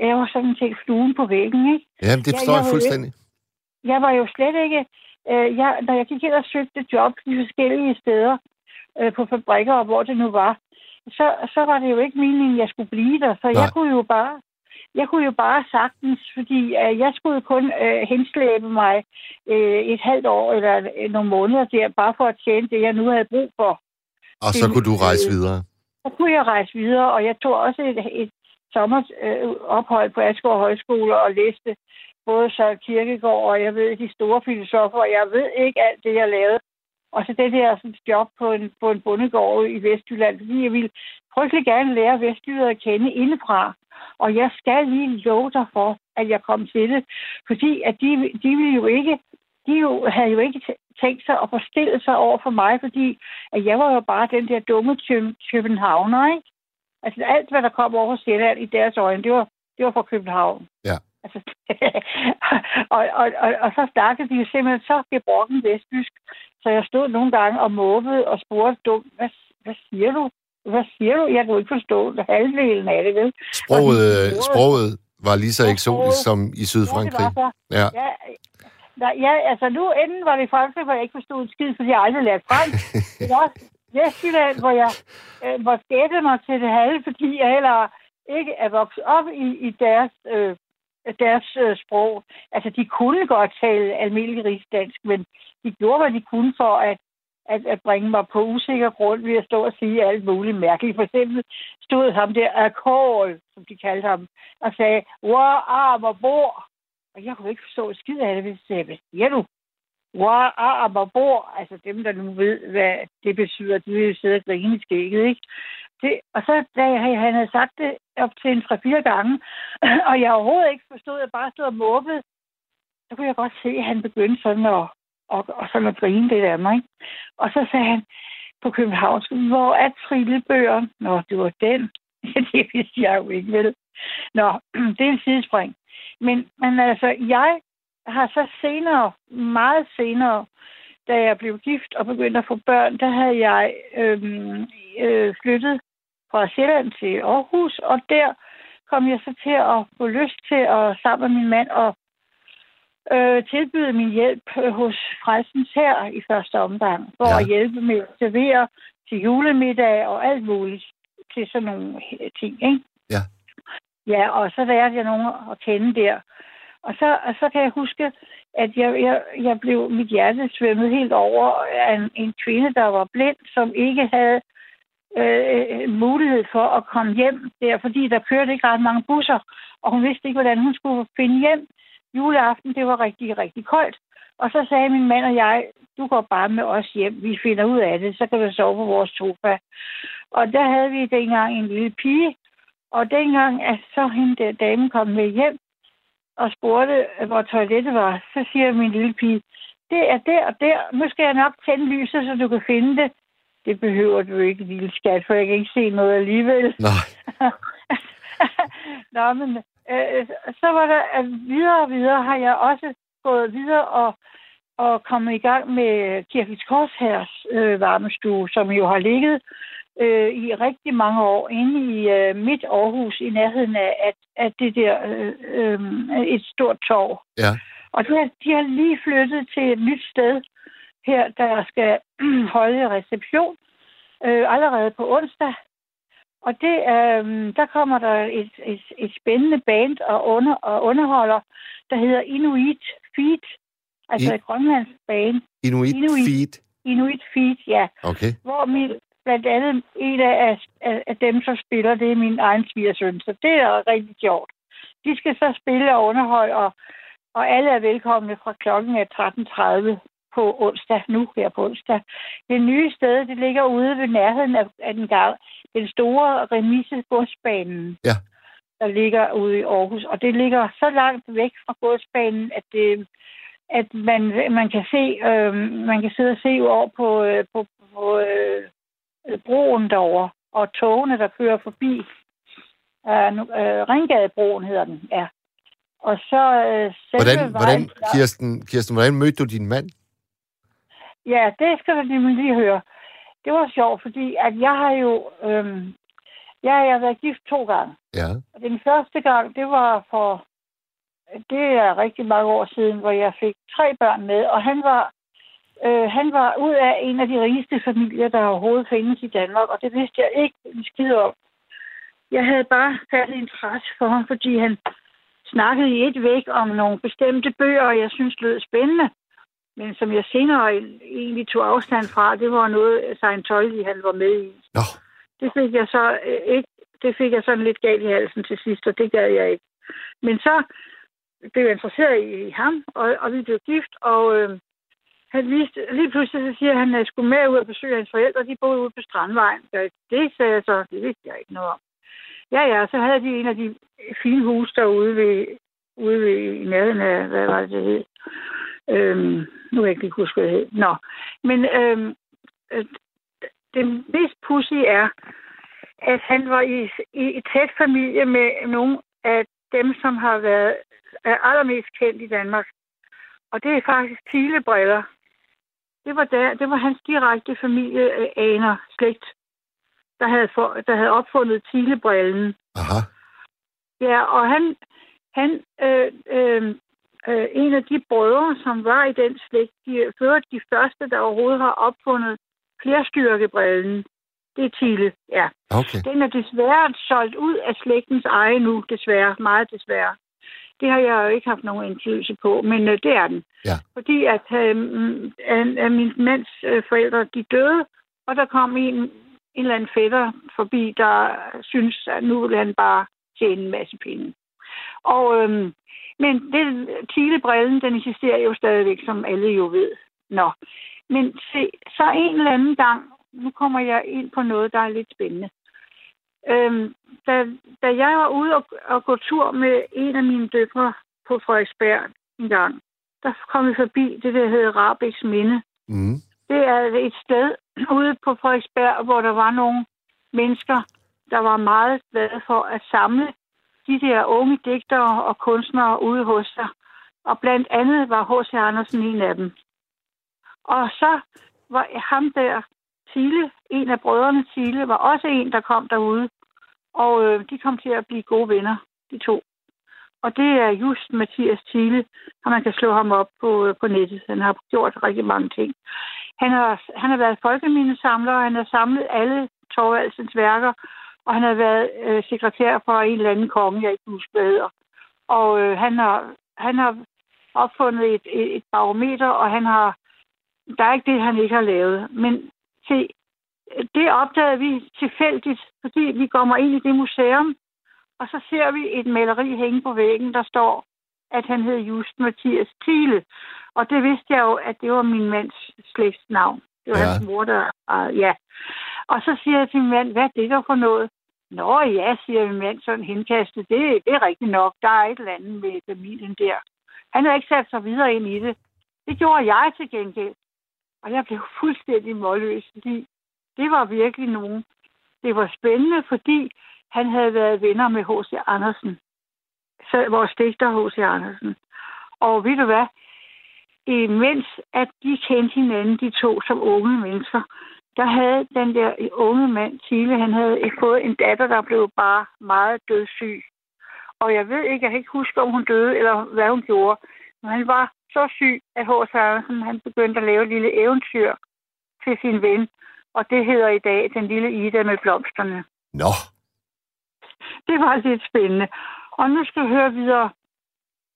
jeg var sådan set fluen på væggen, ikke? Jamen, det forstår jeg, jeg, fuldstændig. Jeg, jeg var jo slet ikke... Øh, jeg, når jeg gik ind og søgte job i forskellige steder, øh, på fabrikker og hvor det nu var, så, så var det jo ikke meningen, at jeg skulle blive der. Så Nej. jeg kunne jo bare jeg kunne jo bare sagtens, fordi øh, jeg skulle kun øh, henslæbe mig øh, et halvt år eller øh, nogle måneder der, bare for at tjene det, jeg nu havde brug for. Og så kunne du rejse videre? Så kunne jeg rejse videre, og jeg tog også et, et sommerophold øh, på Asgaard Højskole og læste både så Kirkegaard og jeg ved de store filosofer, og jeg ved ikke alt det, jeg lavede. Og så det der sådan, job på en, på en bondegård i Vestjylland, fordi jeg ville frygtelig gerne lære Vestjylland at kende indefra. Og jeg skal lige love dig for, at jeg kom til det. Fordi at de, de ville jo ikke, de jo, havde jo ikke tænkt sig at forstille sig over for mig, fordi at jeg var jo bare den der dumme Københavner, ikke? Altså alt, hvad der kom over Sjælland i deres øjne, det var, det var fra København. Ja. Altså, og, og, og, og, så snakkede de jo simpelthen så gebrokken vestjysk, så jeg stod nogle gange og måbede og spurgte dumt, hvad, hvad siger du? Hvad siger du? Jeg kunne ikke forstå halvdelen af det, vel? Sproget, de sproget var lige så eksotisk som i Sydfrankrig. Ja, ja. Ja, ja, altså nu enden var det i Frankrig, hvor jeg ikke forstod en skid, fordi jeg aldrig lærte fransk. var Vestjylland, hvor jeg øh, måtte gætte mig til det halve, fordi jeg heller ikke er vokset op i, i deres, øh, deres øh, sprog. Altså, de kunne godt tale almindelig rigsdansk, men de gjorde, hvad de kunne for at, at, at bringe mig på usikker grund ved at stå og sige alt muligt mærkeligt. For eksempel stod ham der Akol, som de kaldte ham, og sagde, hvor arm og bor. Og jeg kunne ikke forstå et skid af det, hvis jeg sagde, hvad siger du? Bor, altså dem, der nu ved, hvad det betyder, de vil sidde og grine i skægget, ikke? Det, og så, da jeg, han havde sagt det op til en 3-4 gange, og jeg overhovedet ikke forstod, jeg bare stod og måbede, så kunne jeg godt se, at han begyndte sådan at, og, og sådan at grine lidt af mig. Ikke? Og så sagde han på København, hvor er trillebøger? Nå, det var den. det vidste jeg jo ikke, vel? Nå, det er en sidespring. Men, men altså, jeg har så senere, meget senere, da jeg blev gift og begyndte at få børn, der havde jeg øhm, øh, flyttet fra Sjælland til Aarhus, og der kom jeg så til at få lyst til at sammen med min mand og øh, tilbyde min hjælp øh, hos Frelsens her i første omgang, for ja. at hjælpe med at servere til julemiddag og alt muligt til sådan nogle ting, ikke? Ja. Ja, og så lærte jeg nogen at kende der. Og så, og så kan jeg huske, at jeg, jeg, jeg blev, mit hjerte svømmet helt over af en, en kvinde, der var blind, som ikke havde øh, øh, mulighed for at komme hjem der, fordi der kørte ikke ret mange busser, og hun vidste ikke, hvordan hun skulle finde hjem. Juleaften, det var rigtig, rigtig koldt. Og så sagde min mand og jeg, du går bare med os hjem, vi finder ud af det, så kan du sove på vores sofa. Og der havde vi dengang en lille pige, og dengang, at så hende der dame kom med hjem, og spurgte, hvor toilettet var, så siger min lille pige, det er der og der. Nu skal jeg nok tænde lyset, så du kan finde det. Det behøver du ikke, lille skat, for jeg kan ikke se noget alligevel. Nej. Nå, men øh, så var der at videre og videre, har jeg også gået videre og, og kommet i gang med Kirkens Korshærs øh, varmestue, som jo har ligget øh, i rigtig mange år inde i øh, midt Aarhus, i nærheden af, at, at det der øh, øh, et stort torv. Ja. Og de har, de har lige flyttet til et nyt sted her, der skal holde reception øh, allerede på onsdag. Og det, øh, der kommer der et, et, et spændende band og, under, og underholder, der hedder Inuit Feet. Altså I- et grønlandsk band. Inuit, Inuit. Feed. Inuit Feet, ja. Okay. Hvor min, blandt andet en af, af, af dem, som spiller, det er min egen svigersøn. Så det er rigtig sjovt. De skal så spille og underholde, og, og alle er velkomne fra klokken er 13.30 på onsdag, nu her på onsdag. Det nye sted, det ligger ude ved nærheden af, af den, gang, den store remise godsbanen, Ja. der ligger ude i Aarhus. Og det ligger så langt væk fra godsbanen, at det, at man, man kan se, øh, man kan sidde og se over på, øh, på, på øh, broen derovre, og togene, der kører forbi. Øh, øh, Ringgadebroen hedder den, ja. Og så øh, Hvordan, vejen, hvordan, Kirsten, Kirsten, hvordan mødte du din mand? Ja, det skal du nemlig lige høre. Det var sjovt, fordi at jeg har jo... Øhm, jeg har været gift to gange. Ja. Og den første gang, det var for... Det er rigtig mange år siden, hvor jeg fik tre børn med. Og han var, øh, han var ud af en af de rigeste familier, der overhovedet findes i Danmark. Og det vidste jeg ikke en skid om. Jeg havde bare fattet interesse for ham, fordi han snakkede i et væk om nogle bestemte bøger, og jeg synes lød spændende. Men som jeg senere egentlig tog afstand fra, det var noget Scientology, han var med i. Nå, Det fik jeg så øh, ikke. Det fik jeg sådan lidt galt i halsen til sidst, og det gad jeg ikke. Men så blev jeg interesseret i ham, og, og vi blev gift, og øh, han viste, lige pludselig så siger han, at jeg skulle med ud og besøge hans forældre, de boede ude på Strandvejen. Ja, det sagde jeg så, det vidste jeg ikke noget om. Ja, ja, så havde de en af de fine huse derude ved, ude ved, i nærheden af, hvad var det, det hed? Øhm, nu kan jeg ikke lige huske, hvad det hed. Nå, men øhm, det mest pussy er, at han var i, i, i tæt familie med nogle af dem, som har været er allermest kendt i Danmark. Og det er faktisk Thielebriller, det var, der, det var hans direkte familieaner, slægt, der havde, for, der havde opfundet Thiele-brillen. aha. Ja, og han, han øh, øh, øh, en af de brødre, som var i den slægt, de førte de første, der overhovedet har opfundet flerstyrkebrillen. Det er Thiele, ja. Okay. Den er desværre solgt ud af slægtens eje nu, desværre. Meget desværre. Det har jeg jo ikke haft nogen indflydelse på, men øh, det er den. Ja. Fordi at, øhm, øh, at, min mands øh, forældre, de døde, og der kom en, en eller anden fætter forbi, der synes, at nu vil han bare tjene en masse penge. Og, øh, men det, Thiele-brillen, den eksisterer jo stadigvæk, som alle jo ved. Nå. Men se, så en eller anden gang, nu kommer jeg ind på noget, der er lidt spændende. Øhm, da, da jeg var ude og, og gå tur med en af mine døtre på Frederiksberg en gang, der kom vi forbi det, der hedder Rabiks Minde. Mm. Det er et sted ude på Frederiksberg, hvor der var nogle mennesker, der var meget glade for at samle de der unge digtere og kunstnere ude hos sig. Og blandt andet var H.C. Andersen en af dem. Og så var ham der, Thiele, en af brødrene Thiele, var også en, der kom derude. Og øh, de kom til at blive gode venner, de to. Og det er just Mathias Thiele, og man kan slå ham op på, øh, på nettet. Han har gjort rigtig mange ting. Han har, han har været folkemindesamler, og han har samlet alle Torvaldsens værker, og han har været øh, sekretær for en eller anden konge, jeg ikke husker, hvad hedder. Og øh, han, har, han har opfundet et, et, et barometer, og han har... Der er ikke det, han ikke har lavet. Men se, det opdagede vi tilfældigt, fordi vi kommer ind i det museum, og så ser vi et maleri hænge på væggen, der står, at han hed Just Mathias Thiele. Og det vidste jeg jo, at det var min mands slægtsnavn. Det var Ja. hans mor, der... Uh, ja. Og så siger jeg til min mand, hvad er det der for noget? Nå ja, siger min mand sådan henkastet. Det, det er rigtigt nok. Der er et eller andet med familien der. Han har ikke sat sig videre ind i det. Det gjorde jeg til gengæld. Og jeg blev fuldstændig målløs, fordi det var virkelig nogen. Det var spændende, fordi han havde været venner med H.C. Andersen. Så vores digter H.C. Andersen. Og ved du hvad? Imens at de kendte hinanden, de to som unge mennesker, der havde den der unge mand, Thiele, han havde fået en datter, der blev bare meget dødssyg. Og jeg ved ikke, jeg kan ikke huske, om hun døde, eller hvad hun gjorde. Men han var så syg, at H.C. Andersen, han begyndte at lave et lille eventyr til sin ven. Og det hedder i dag Den lille Ida med blomsterne. Nå. Det var lidt spændende. Og nu skal vi høre videre.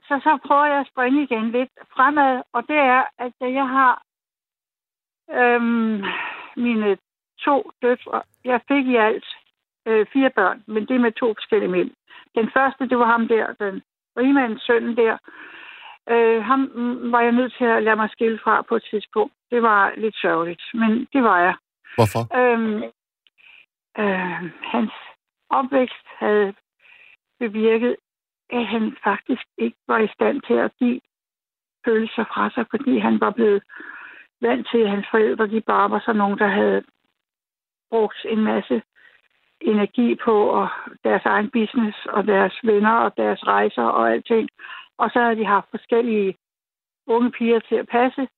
Så så prøver jeg at springe igen lidt fremad, og det er, at jeg har øhm, mine to døtre. Jeg fik i alt øh, fire børn, men det med to forskellige mænd. Den første, det var ham der, den rigmandens søn der. Øh, ham var jeg nødt til at lade mig skille fra på et tidspunkt. Det var lidt sørgeligt, men det var jeg. Hvorfor? Øhm, øh, hans opvækst havde bevirket, at han faktisk ikke var i stand til at give følelser fra sig, fordi han var blevet vant til, at hans forældre de bare var sådan nogen, der havde brugt en masse energi på og deres egen business og deres venner og deres rejser og alting. Og så havde de haft forskellige unge piger til at passe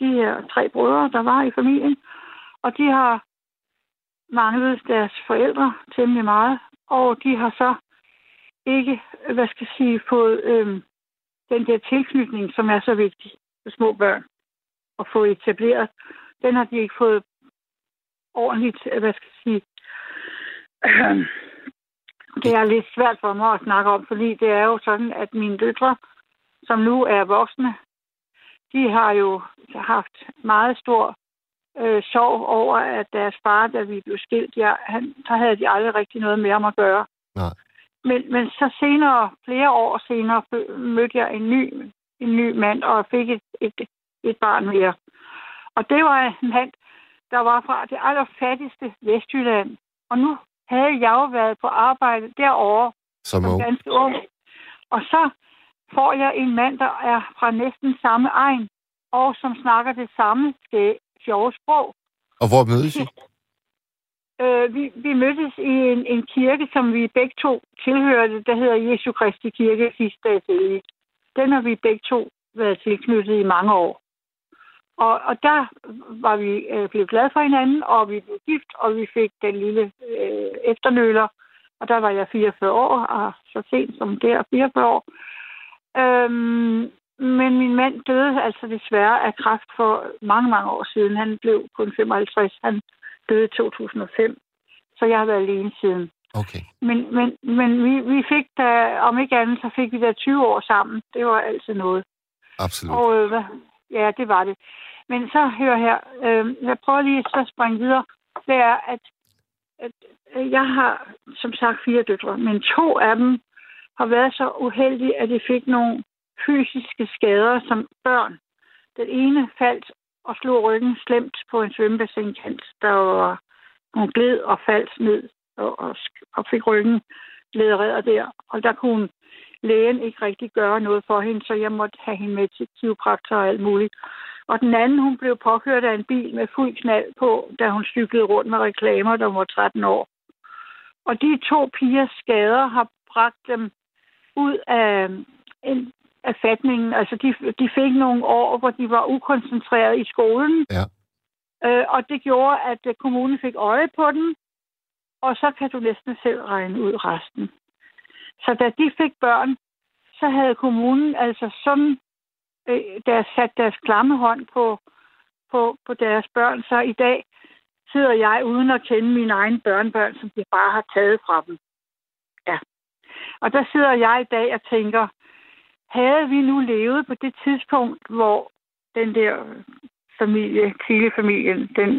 de her tre brødre, der var i familien. Og de har manglet deres forældre temmelig meget. Og de har så ikke, hvad skal jeg sige, fået øhm, den der tilknytning, som er så vigtig for små børn at få etableret. Den har de ikke fået ordentligt, hvad skal jeg sige, det er lidt svært for mig at snakke om, fordi det er jo sådan, at mine døtre, som nu er voksne, de har jo haft meget stor øh, sorg over, at deres far, da vi blev skilt, ja, han, så havde de aldrig rigtig noget med ham at gøre. Nej. Men, men så senere, flere år senere, mødte jeg en ny, en ny mand, og fik et, et, et barn mere. Og det var en mand, der var fra det allerfattigste Vestjylland. Og nu havde jeg jo været på arbejde derovre Som som ganske ung. Og så får jeg en mand, der er fra næsten samme egen, og som snakker det samme skæ- sjove sprog. Og hvor mødes I? Øh, vi, vi mødtes i en, en kirke, som vi begge to tilhørte, der hedder Jesu Kristi Kirke sidste dag. Den har vi begge to været tilknyttet i mange år. Og, og der var vi øh, blevet glade for hinanden, og vi blev gift, og vi fik den lille øh, efternøler. Og der var jeg 44 år, og så sent som der 44 år. Øhm, men min mand døde altså desværre af kræft for mange, mange år siden. Han blev kun 55. Han døde i 2005. Så jeg har været alene siden. Okay. Men, men, men vi, vi fik da, om ikke andet, så fik vi da 20 år sammen. Det var altid noget. Absolut. Og øh, ja, det var det. Men så hør her, øh, jeg prøver lige så at springe videre. Det er, at, at jeg har som sagt fire døtre, men to af dem har været så uheldige, at de fik nogle fysiske skader som børn. Den ene faldt og slog ryggen slemt på en svømmebassinkant, Der var hun gled og faldt ned og, og, og fik ryggen ledereret der. Og der kunne lægen ikke rigtig gøre noget for hende, så jeg måtte have hende med til kiropraktor og alt muligt. Og den anden, hun blev påkørt af en bil med fuld knald på, da hun cyklede rundt med reklamer, da hun var 13 år. Og de to pigers skader har bragt dem ud af, en, af fatningen. Altså, de, de fik nogle år, hvor de var ukoncentreret i skolen. Ja. Øh, og det gjorde, at øh, kommunen fik øje på dem, og så kan du næsten selv regne ud resten. Så da de fik børn, så havde kommunen altså sådan øh, der sat deres klamme hånd på, på, på deres børn. Så i dag sidder jeg uden at kende mine egne børnebørn, som de bare har taget fra dem. Ja. Og der sidder jeg i dag og tænker, havde vi nu levet på det tidspunkt, hvor den der familie, Kile-familien, den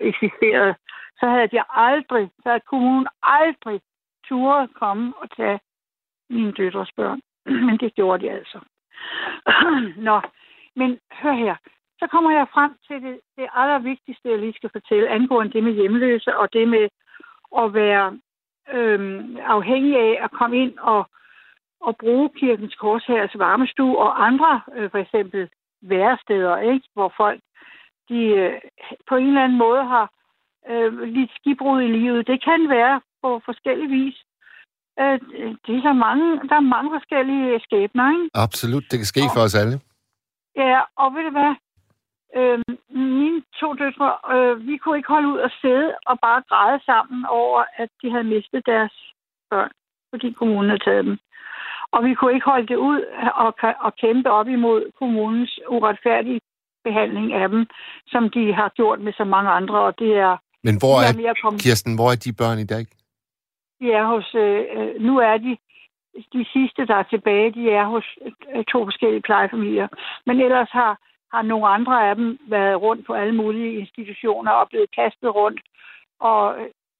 eksisterede, så havde de aldrig, så havde kommunen aldrig turde komme og tage mine døtres børn. Men det gjorde de altså. Nå, men hør her. Så kommer jeg frem til det, det allervigtigste, jeg lige skal fortælle, angående det med hjemløse og det med at være øhm, afhængig af at komme ind og, og bruge kirkens korshærs varmestue og andre, øh, for eksempel væresteder, ikke? hvor folk de øh, på en eller anden måde har øh, lidt skibbrud i livet. Det kan være på forskellige vis. Øh, det er så mange, der er mange forskellige skæbner, ikke? Absolut. Det kan ske for os alle. Ja, og ved du hvad? Øh, mine to døtre, øh, vi kunne ikke holde ud og sidde og bare græde sammen over, at de havde mistet deres børn, fordi kommunen havde taget dem. Og vi kunne ikke holde det ud og, og kæmpe op imod kommunens uretfærdige behandling af dem, som de har gjort med så mange andre, og det er Men hvor er, mere kommet. Kirsten, hvor er de børn i dag? De er hos, øh, øh, nu er de, de sidste, der er tilbage, de er hos øh, to forskellige plejefamilier. Men ellers har, har nogle andre af dem været rundt på alle mulige institutioner og blevet kastet rundt. Og,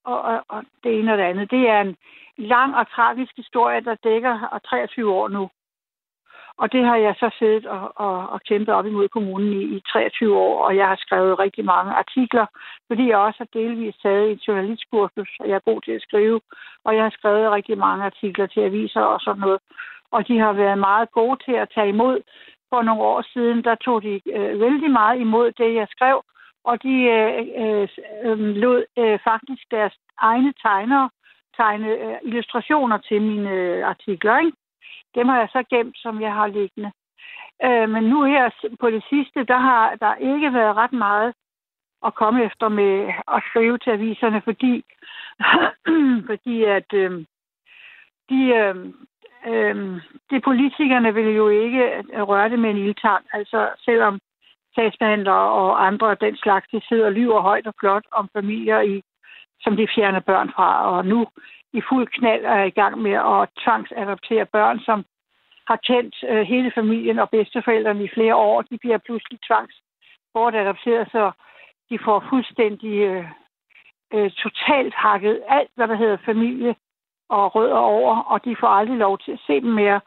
og, og, og det ene og det andet. Det er en lang og tragisk historie, der dækker 23 år nu. Og det har jeg så siddet og, og, og kæmpet op imod kommunen i, i 23 år, og jeg har skrevet rigtig mange artikler, fordi jeg også har delvis taget et journalistkursus, og jeg er god til at skrive, og jeg har skrevet rigtig mange artikler til aviser og sådan noget. Og de har været meget gode til at tage imod. For nogle år siden, der tog de øh, vældig meget imod det, jeg skrev, og de øh, øh, øh lod øh, faktisk deres egne tegnere tegne øh, illustrationer til mine øh, artikler. Ikke? Dem har jeg så gemt, som jeg har liggende. Øh, men nu her på det sidste, der har der ikke været ret meget at komme efter med at skrive til aviserne, fordi, fordi at øh, de, øh, øh, de politikerne vil jo ikke øh, røre det med en ildtang. Altså selvom sagsbehandlere og andre den slags, de sidder og lyver højt og flot om familier, i, som de fjerner børn fra, og nu i fuld knald er i gang med at tvangsadoptere børn, som har kendt øh, hele familien og bedsteforældrene i flere år. De bliver pludselig tvangsbortadopteret, så de får fuldstændig øh, øh, totalt hakket alt, hvad der hedder familie og rødder over, og de får aldrig lov til at se dem mere.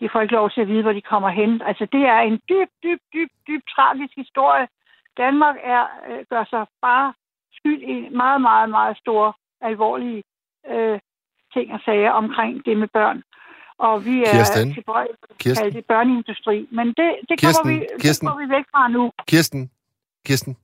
De får ikke lov til at vide, hvor de kommer hen. Altså, det er en dyb, dyb, dyb, dyb tragisk historie. Danmark er, øh, gør sig bare skyld i meget, meget, meget stor, alvorlig øh, ting og sager omkring det med børn. Og vi er Kirsten. tilbøjelige at kalde det børneindustri. Men det, det, Kirsten. kommer vi, Kirsten. det kommer vi væk fra nu. Kirsten, Kirsten,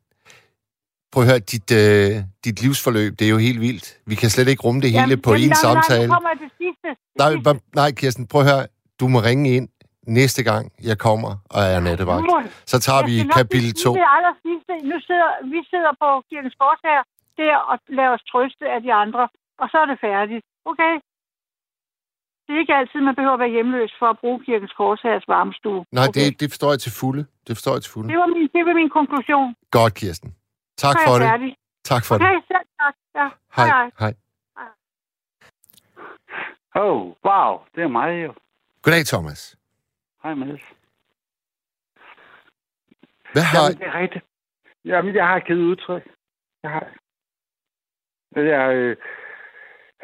prøv at høre, dit, øh, dit livsforløb, det er jo helt vildt. Vi kan slet ikke rumme det hele Jamen, på jamen, én nej, samtale. Nej, til sidste. Det Nej, nej, Kirsten, prøv at høre. Du må ringe ind næste gang, jeg kommer og er nattevagt. Så tager vi kapitel sige 2. Det aller sidste. Nu sidder, vi sidder på Kirkens her der og lader os trøste af de andre, og så er det færdigt. Okay? Det er ikke altid, man behøver at være hjemløs for at bruge Kirkens Korshærs varmestue. Nej, okay? det, det forstår jeg til fulde. Det forstår jeg til fulde. det, var min, det var min konklusion. Godt, Kirsten. Tak for det. færdig. Tak for Okay, det. selv tak. Ja. Hej. hej. Hej. Oh, wow, det er mig jo. Goddag, Thomas. Hej, Mads. Hvad har... Jamen, det er rigtigt. Jamen, jeg har givet udtryk. Jeg har. Jeg, øh,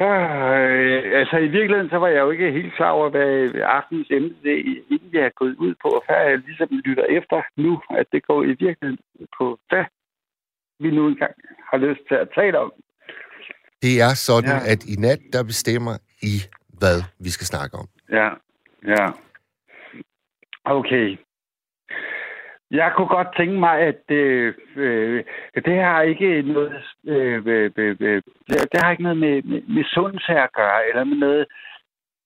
øh, altså, i virkeligheden, så var jeg jo ikke helt klar over, hvad aftens emne det egentlig er gået ud på, og før jeg ligesom lytter efter nu, at det går i virkeligheden på, hvad vi nu engang har lyst til at tale om. Det er sådan, ja. at i nat, der bestemmer I, hvad vi skal snakke om. Ja, ja. Okay. Jeg kunne godt tænke mig, at øh, øh, det har ikke noget, øh, øh, øh, det har ikke noget med, med, med sundhed at gøre, eller med noget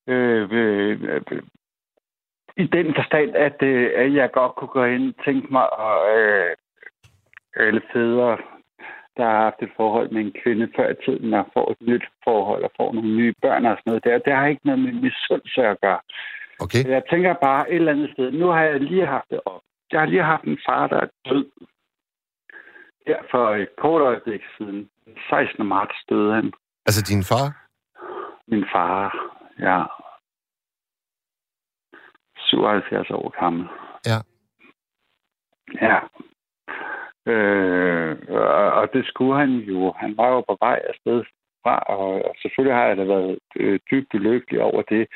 øh, øh, øh, i den forstand, at, øh, at jeg godt kunne gå ind og tænke mig, at øh, alle fædre, der har haft et forhold med en kvinde før i tiden, og får et nyt forhold og får nogle nye børn og sådan noget der, det har ikke noget med sundhed at gøre. Okay? Jeg tænker bare et eller andet sted. Nu har jeg lige haft det op. Jeg har lige haft en far, der er død. Her for et kort øjeblik siden. 16. marts døde han. Altså din far? Min far, ja. 77 år gammel. Ja. Ja. Øh, og, det skulle han jo. Han var jo på vej afsted fra, og, selvfølgelig har jeg da været øh, dybt ulykkelig over det.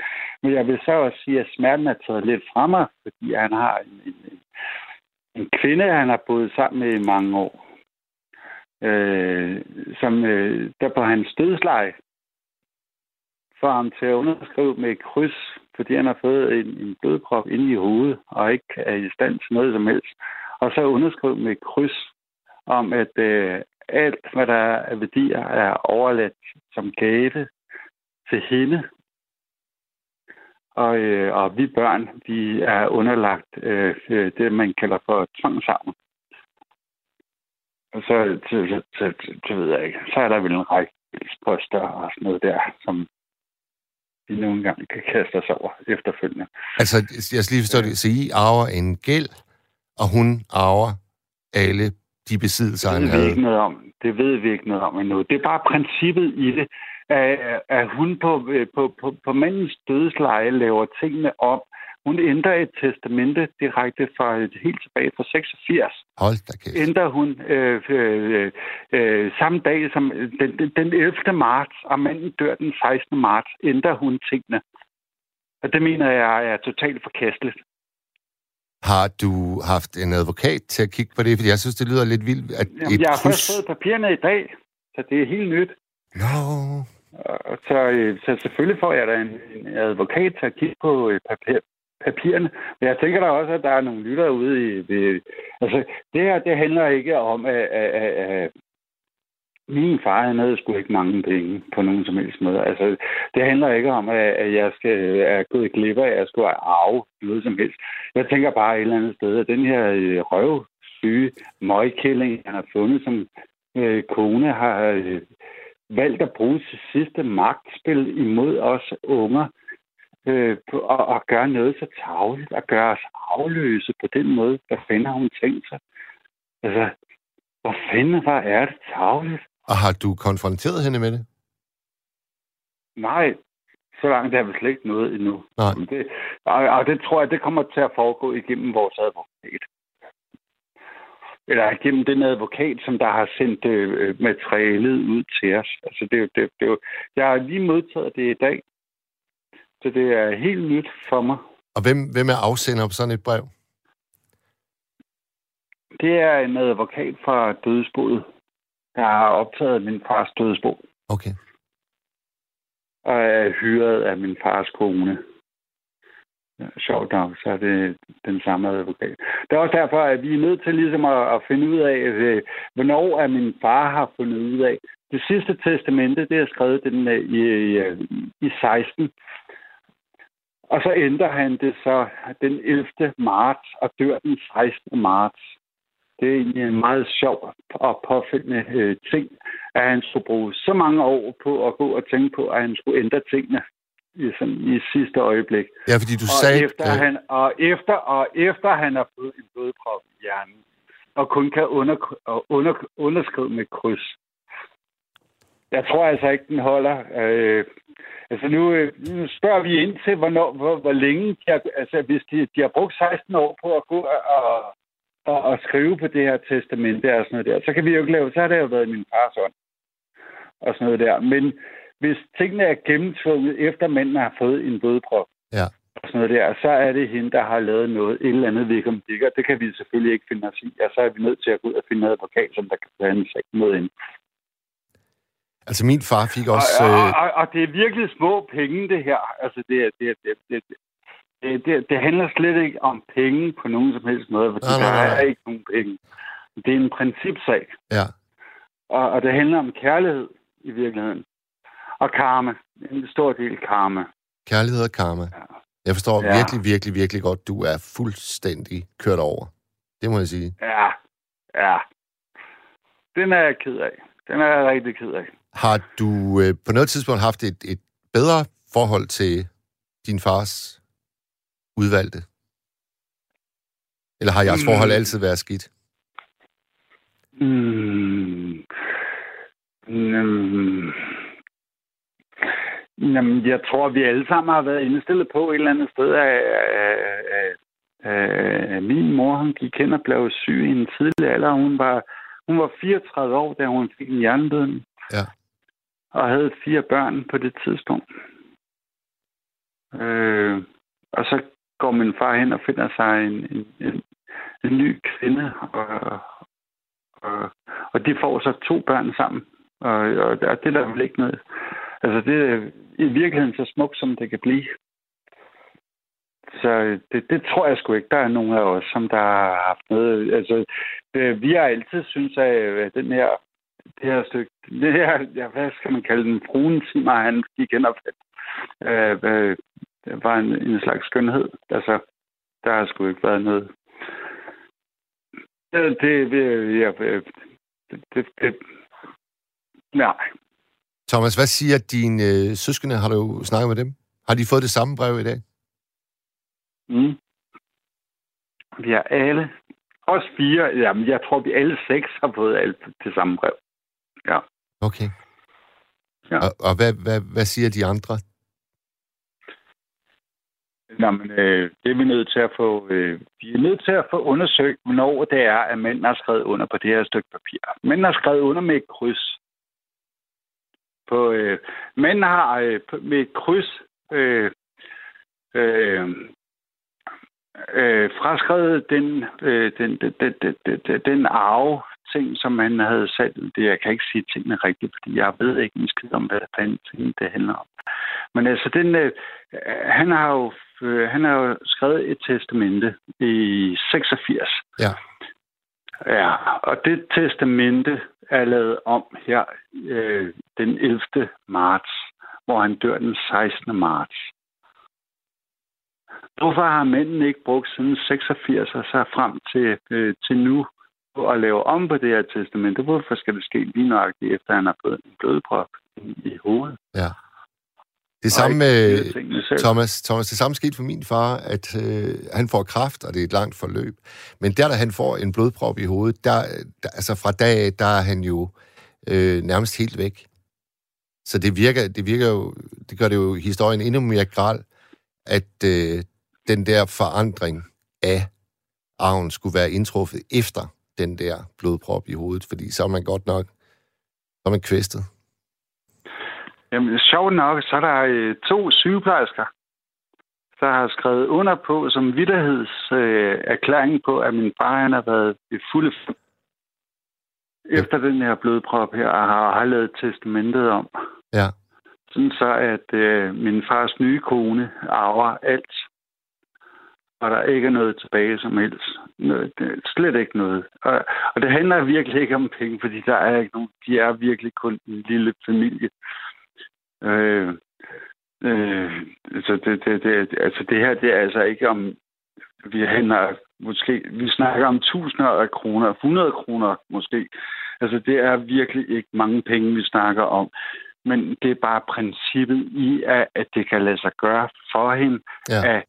Men jeg vil så også sige, at smerten er taget lidt fra mig, fordi han har en, en, en kvinde, han har boet sammen med i mange år, øh, som øh, der på hans dødsleje får ham til at underskrive med et kryds, fordi han har fået en, en blodprop inde i hovedet, og ikke er i stand til noget som helst. Og så underskrive med et kryds om, at øh, alt, hvad der er af værdier, er overladt som gave til hende. Og, øh, og vi børn, vi er underlagt øh, øh, det, man kalder for tvangsarven. Og så, så, så, så, så ved jeg ikke, så er der vel en række poster og sådan noget der, som vi nogle gange kan kaste os over efterfølgende. Altså, jeg skal lige forstå det. Så I arver en gæld, og hun arver alle de besiddelser, Det han ved vi havde. ikke noget om. Det ved vi ikke noget om endnu. Det er bare princippet i det, at, at hun på, øh, på, på, på mandens dødsleje laver tingene om. Hun ændrer et testamente direkte fra helt tilbage fra 86. Hold da kæft. Ændrer hun øh, øh, øh, samme dag som den, den, den 11. marts, og manden dør den 16. marts, ændrer hun tingene. Og det mener jeg er totalt forkasteligt. Har du haft en advokat til at kigge på det? Fordi jeg synes, det lyder lidt vildt. At Jamen, et jeg har kryds... først fået papirerne i dag, så det er helt nyt. No. Og Så, øh, så selvfølgelig får jeg da en, en advokat til at kigge på øh, papir, papirerne. Men jeg tænker da også, at der er nogle lyttere ude i... i altså, det her, det handler ikke om, at, at, at min far, han havde sgu ikke mange penge på nogen som helst måde. Altså, det handler ikke om, at, jeg skal er gået glip af, at jeg skulle arve noget som helst. Jeg tænker bare et eller andet sted, at den her øh, røvsyge møgkælling, han har fundet som øh, kone, har øh, valgt at bruge sit sidste magtspil imod os unger, øh, og, og gøre noget så tavligt, og gøre os afløse på den måde. Hvad fanden har hun tænkt sig? Altså, hvor fanden var er det tavligt? Og har du konfronteret hende med det? Nej, så langt er vi slet ikke noget endnu. Nej. Det, og, og det tror jeg, det kommer til at foregå igennem vores advokat. Eller igennem den advokat, som der har sendt øh, materialet ud til os. Altså, det, er det, det, er jo- jeg har lige modtaget det i dag. Så det er helt nyt for mig. Og hvem, hvem er afsender på sådan et brev? Det er en advokat fra dødsboet, der har optaget min fars dødsbo. Okay. og er hyret af min fars kone. Sjovt nok, så er det den samme advokat. Det er også derfor, at vi er nødt til ligesom at, at finde ud af, øh, hvornår at min far har fundet ud af. Det sidste testamente, det er skrevet den, øh, i, i, i 16. Og så ændrer han det så den 11. marts og dør den 16. marts. Det er egentlig en meget sjov og påfældende øh, ting, at han skulle bruge så mange år på at gå og tænke på, at han skulle ændre tingene i, sådan, i sidste øjeblik. Ja, fordi du Og sagde... efter, han, og, efter, og efter han har fået en blodprop i hjernen, og kun kan under, under, underskrive med kryds. Jeg tror altså ikke, den holder. Øh, altså nu, øh, nu spørger vi ind til, hvornår, hvor, hvor længe de har, altså hvis de, de har brugt 16 år på at gå og, og, og skrive på det her testamente og sådan noget der, så kan vi jo ikke lave, så har det jo været min fars ånd og sådan noget der. Men hvis tingene er gennemtvunget efter manden har fået en blodprop, Ja. og sådan noget der, så er det hende, der har lavet noget, et eller andet væk om digger. Det kan vi selvfølgelig ikke finde os i. Og så er vi nødt til at gå ud og finde en advokat, som der kan tage en sag mod hende. Altså, min far fik også... og, Øh, og, og, og det er virkelig små penge, det her. Altså, det, er- det, er- det, det, det, det, det, det handler slet ikke om penge på nogen som helst måde, fordi Nej, nej, nej. der er ikke nogen penge. Det er en principsag, ja. og, og det handler om kærlighed i virkeligheden. Og karma. En stor del karma. Kærlighed og karma. Ja. Jeg forstår Ja. virkelig, virkelig, virkelig godt, du er fuldstændig kørt over. Det må jeg sige. Ja, ja. Den er jeg ked af. Den er jeg rigtig ked af. Har du øh, på noget tidspunkt haft et, et bedre forhold til din fars udvalgte? Eller har jeres Mm. forhold altid været skidt? Mm. Mm. Jamen, jeg tror, vi alle sammen har været indstillet på et eller andet sted, at, at, at, at, min mor, hun gik hen og blev syg i en tidlig alder. Hun var, hun var 34 år, da hun fik en hjerneblødning. Ja. Og havde fire børn på det tidspunkt. Øh, og så går min far hen og finder sig en, en, en, en ny kvinde, og, og, og de får så to børn sammen. Og, og der, det er der vel ikke noget. Altså, det er i virkeligheden så smukt, som det kan blive. Så det, det tror jeg sgu ikke, der er nogen af os, som der har haft noget... Altså, det, vi har altid synes at den her, det her stykke... Det her, ja, hvad skal man kalde den? Fruen timer, han gik hen og øh, øh, det var en, en slags skønhed. Altså, der har sgu ikke været noget... Det, det, ja, det, det, det, nej. Thomas, hvad siger dine øh, søskende? Har du snakket med dem? Har de fået det samme brev i dag? Mm. Vi har alle, også fire, jamen jeg tror, vi alle seks har fået alt det samme brev. Ja. Okay. Ja. Og, og hvad, hvad, hvad siger de andre? Nå, men, øh, det er vi nødt til at få... Øh, vi er nødt til at få undersøgt, hvornår det er, at mænd har skrevet under på det her stykke papir. Mænd har skrevet under med et kryds. På, øh, mænd har øh, med et kryds øh, øh, øh, fraskrevet den, øh, den, den, den, den, den, arve ting, som han havde sat. Det, jeg kan ikke sige tingene rigtigt, fordi jeg ved ikke en skid om, hvad fanden ting det handler om. Men altså, den, øh, han har jo øh, han har jo skrevet et testamente i 86. Ja. Ja, og det testamente er lavet om her øh, den 11. marts, hvor han dør den 16. marts. Hvorfor har mændene ikke brugt siden 86 og så frem til, øh, til nu at lave om på det her testamente? Hvorfor skal det ske lige nøjagtigt, efter han har fået en blodprop i, hovedet? Ja. Det samme med Thomas, Thomas, det samme skete for min far, at øh, han får kraft, og det er et langt forløb. Men der, da han får en blodprop i hovedet, der, der altså fra dag af, der er han jo øh, nærmest helt væk. Så det virker, det virker jo, det gør det jo historien endnu mere gral, at øh, den der forandring af arven skulle være indtruffet efter den der blodprop i hovedet, fordi så er man godt nok, så er man kvæstet. Jamen, sjovt nok, så er der øh, to sygeplejersker, der har skrevet under på som vidderhedserklæring øh, på, at min far han har været i fulde efter den her blodprop her, og har, har lavet testamentet om. Ja. Sådan så, at øh, min fars nye kone arver alt, og der ikke er noget tilbage som helst. Noget, slet ikke noget. Og, og det handler virkelig ikke om penge, fordi der er ikke nogen. De er virkelig kun en lille familie. Øh, øh, så det, det, det, altså det her, det er altså ikke om, vi handler måske, vi snakker om tusinder af kroner, 100 kroner måske. Altså det er virkelig ikke mange penge, vi snakker om. Men det er bare princippet i, at, at det kan lade sig gøre for hende, ja. at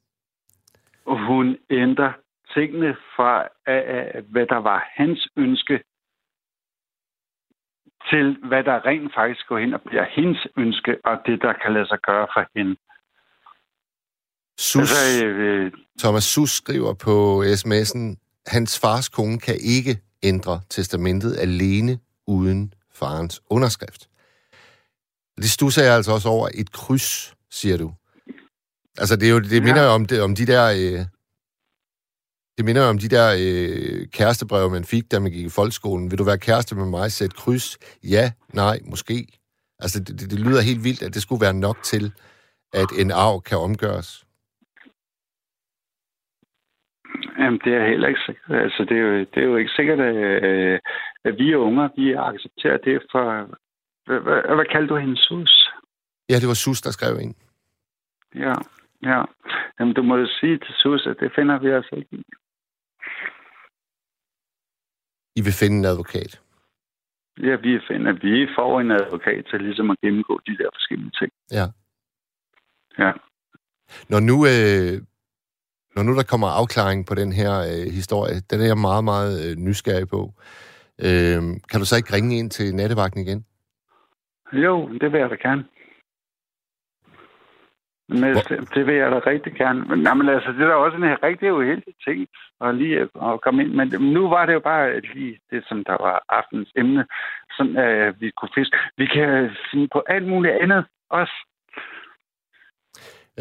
hun ændrer tingene fra, at, at, hvad der var hans ønske, til hvad der rent faktisk går hen og bliver hendes ønske, og det, der kan lade sig gøre for hende. Sus, altså, øh, Thomas Sus skriver på sms'en, hans fars kone kan ikke ændre testamentet alene uden farens underskrift. Det stusser jeg altså også over et kryds, siger du. Altså, det, er jo, det minder jo om, det, om de der... Øh, det minder om de der øh, kærestebreve, man fik, da man gik i folkeskolen. Vil du være kæreste med mig? Sæt kryds. Ja, nej, måske. Altså, det, det, det lyder helt vildt, at det skulle være nok til, at en arv kan omgøres. Jamen, det er heller ikke sikkert. Altså, det er jo, det er jo ikke sikkert, at, øh, at vi unger, vi accepterer det for... Hvad, hvad, hvad kaldte du hende, Sus? Ja, det var Sus, der skrev ind. Ja, ja. Jamen, du må jo sige til Sus, at det finder vi altså ikke i. I vil finde en advokat? Ja, vi finder, vi får en advokat til ligesom at gennemgå de der forskellige ting. Ja. Ja. Når nu, øh, når nu der kommer afklaring på den her øh, historie, den er jeg meget, meget øh, nysgerrig på. Øh, kan du så ikke ringe ind til nattevagten igen? Jo, det vil jeg da gerne. Men det vil jeg da rigtig gerne. Men, nej, men altså, det er da også en rigtig uheldig ting at lige at komme ind. Men nu var det jo bare lige det, som der var aftens emne, sådan at vi kunne fiske. Vi kan finde på alt muligt andet også.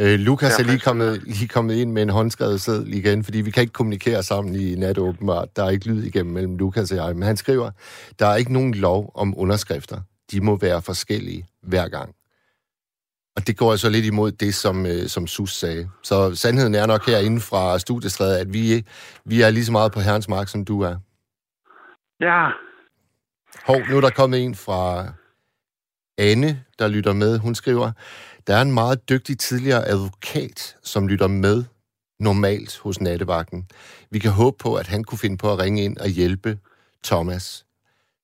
Øh, Lukas er lige kommet, lige kommet ind med en håndskrevet sæd igen, fordi vi kan ikke kommunikere sammen i nat åbenbart. Der er ikke lyd igennem mellem Lukas og jeg. Men han skriver, der er ikke nogen lov om underskrifter. De må være forskellige hver gang. Og det går altså lidt imod det, som, øh, som Sus sagde. Så sandheden er nok herinde fra studiestrædet, at vi, vi er lige så meget på herrens mark, som du er. Ja. Hov, nu er der kommet en fra Anne, der lytter med. Hun skriver, der er en meget dygtig tidligere advokat, som lytter med normalt hos nattevagten. Vi kan håbe på, at han kunne finde på at ringe ind og hjælpe Thomas.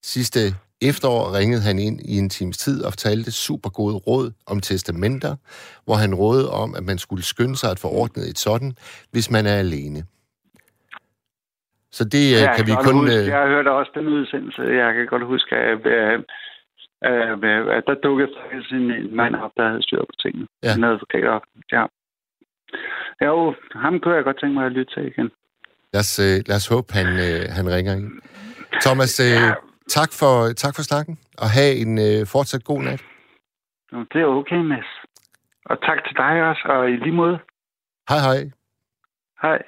Sidste efterår ringede han ind i en times tid og fortalte super gode råd om testamenter, hvor han rådede om, at man skulle skynde sig at forordne et sådan, hvis man er alene. Så det ja, kan vi kun... Huske, øh, jeg har hørt også den udsendelse. Jeg kan godt huske, at, Øh, med- der dukkede faktisk en, mand op, der havde styr på tingene. Ja. En advokat, ja. Jo, ham kunne jeg godt tænke mig at lytte til igen. Lad os, øh, lad os håbe, han, øh, han ringer ind. Thomas, øh, Ja. Tak, for, tak for snakken, og have en øh, fortsat god nat. Jo, Det er okay, Mads. Og tak til dig også, og i lige måde. Hej hej. Hej.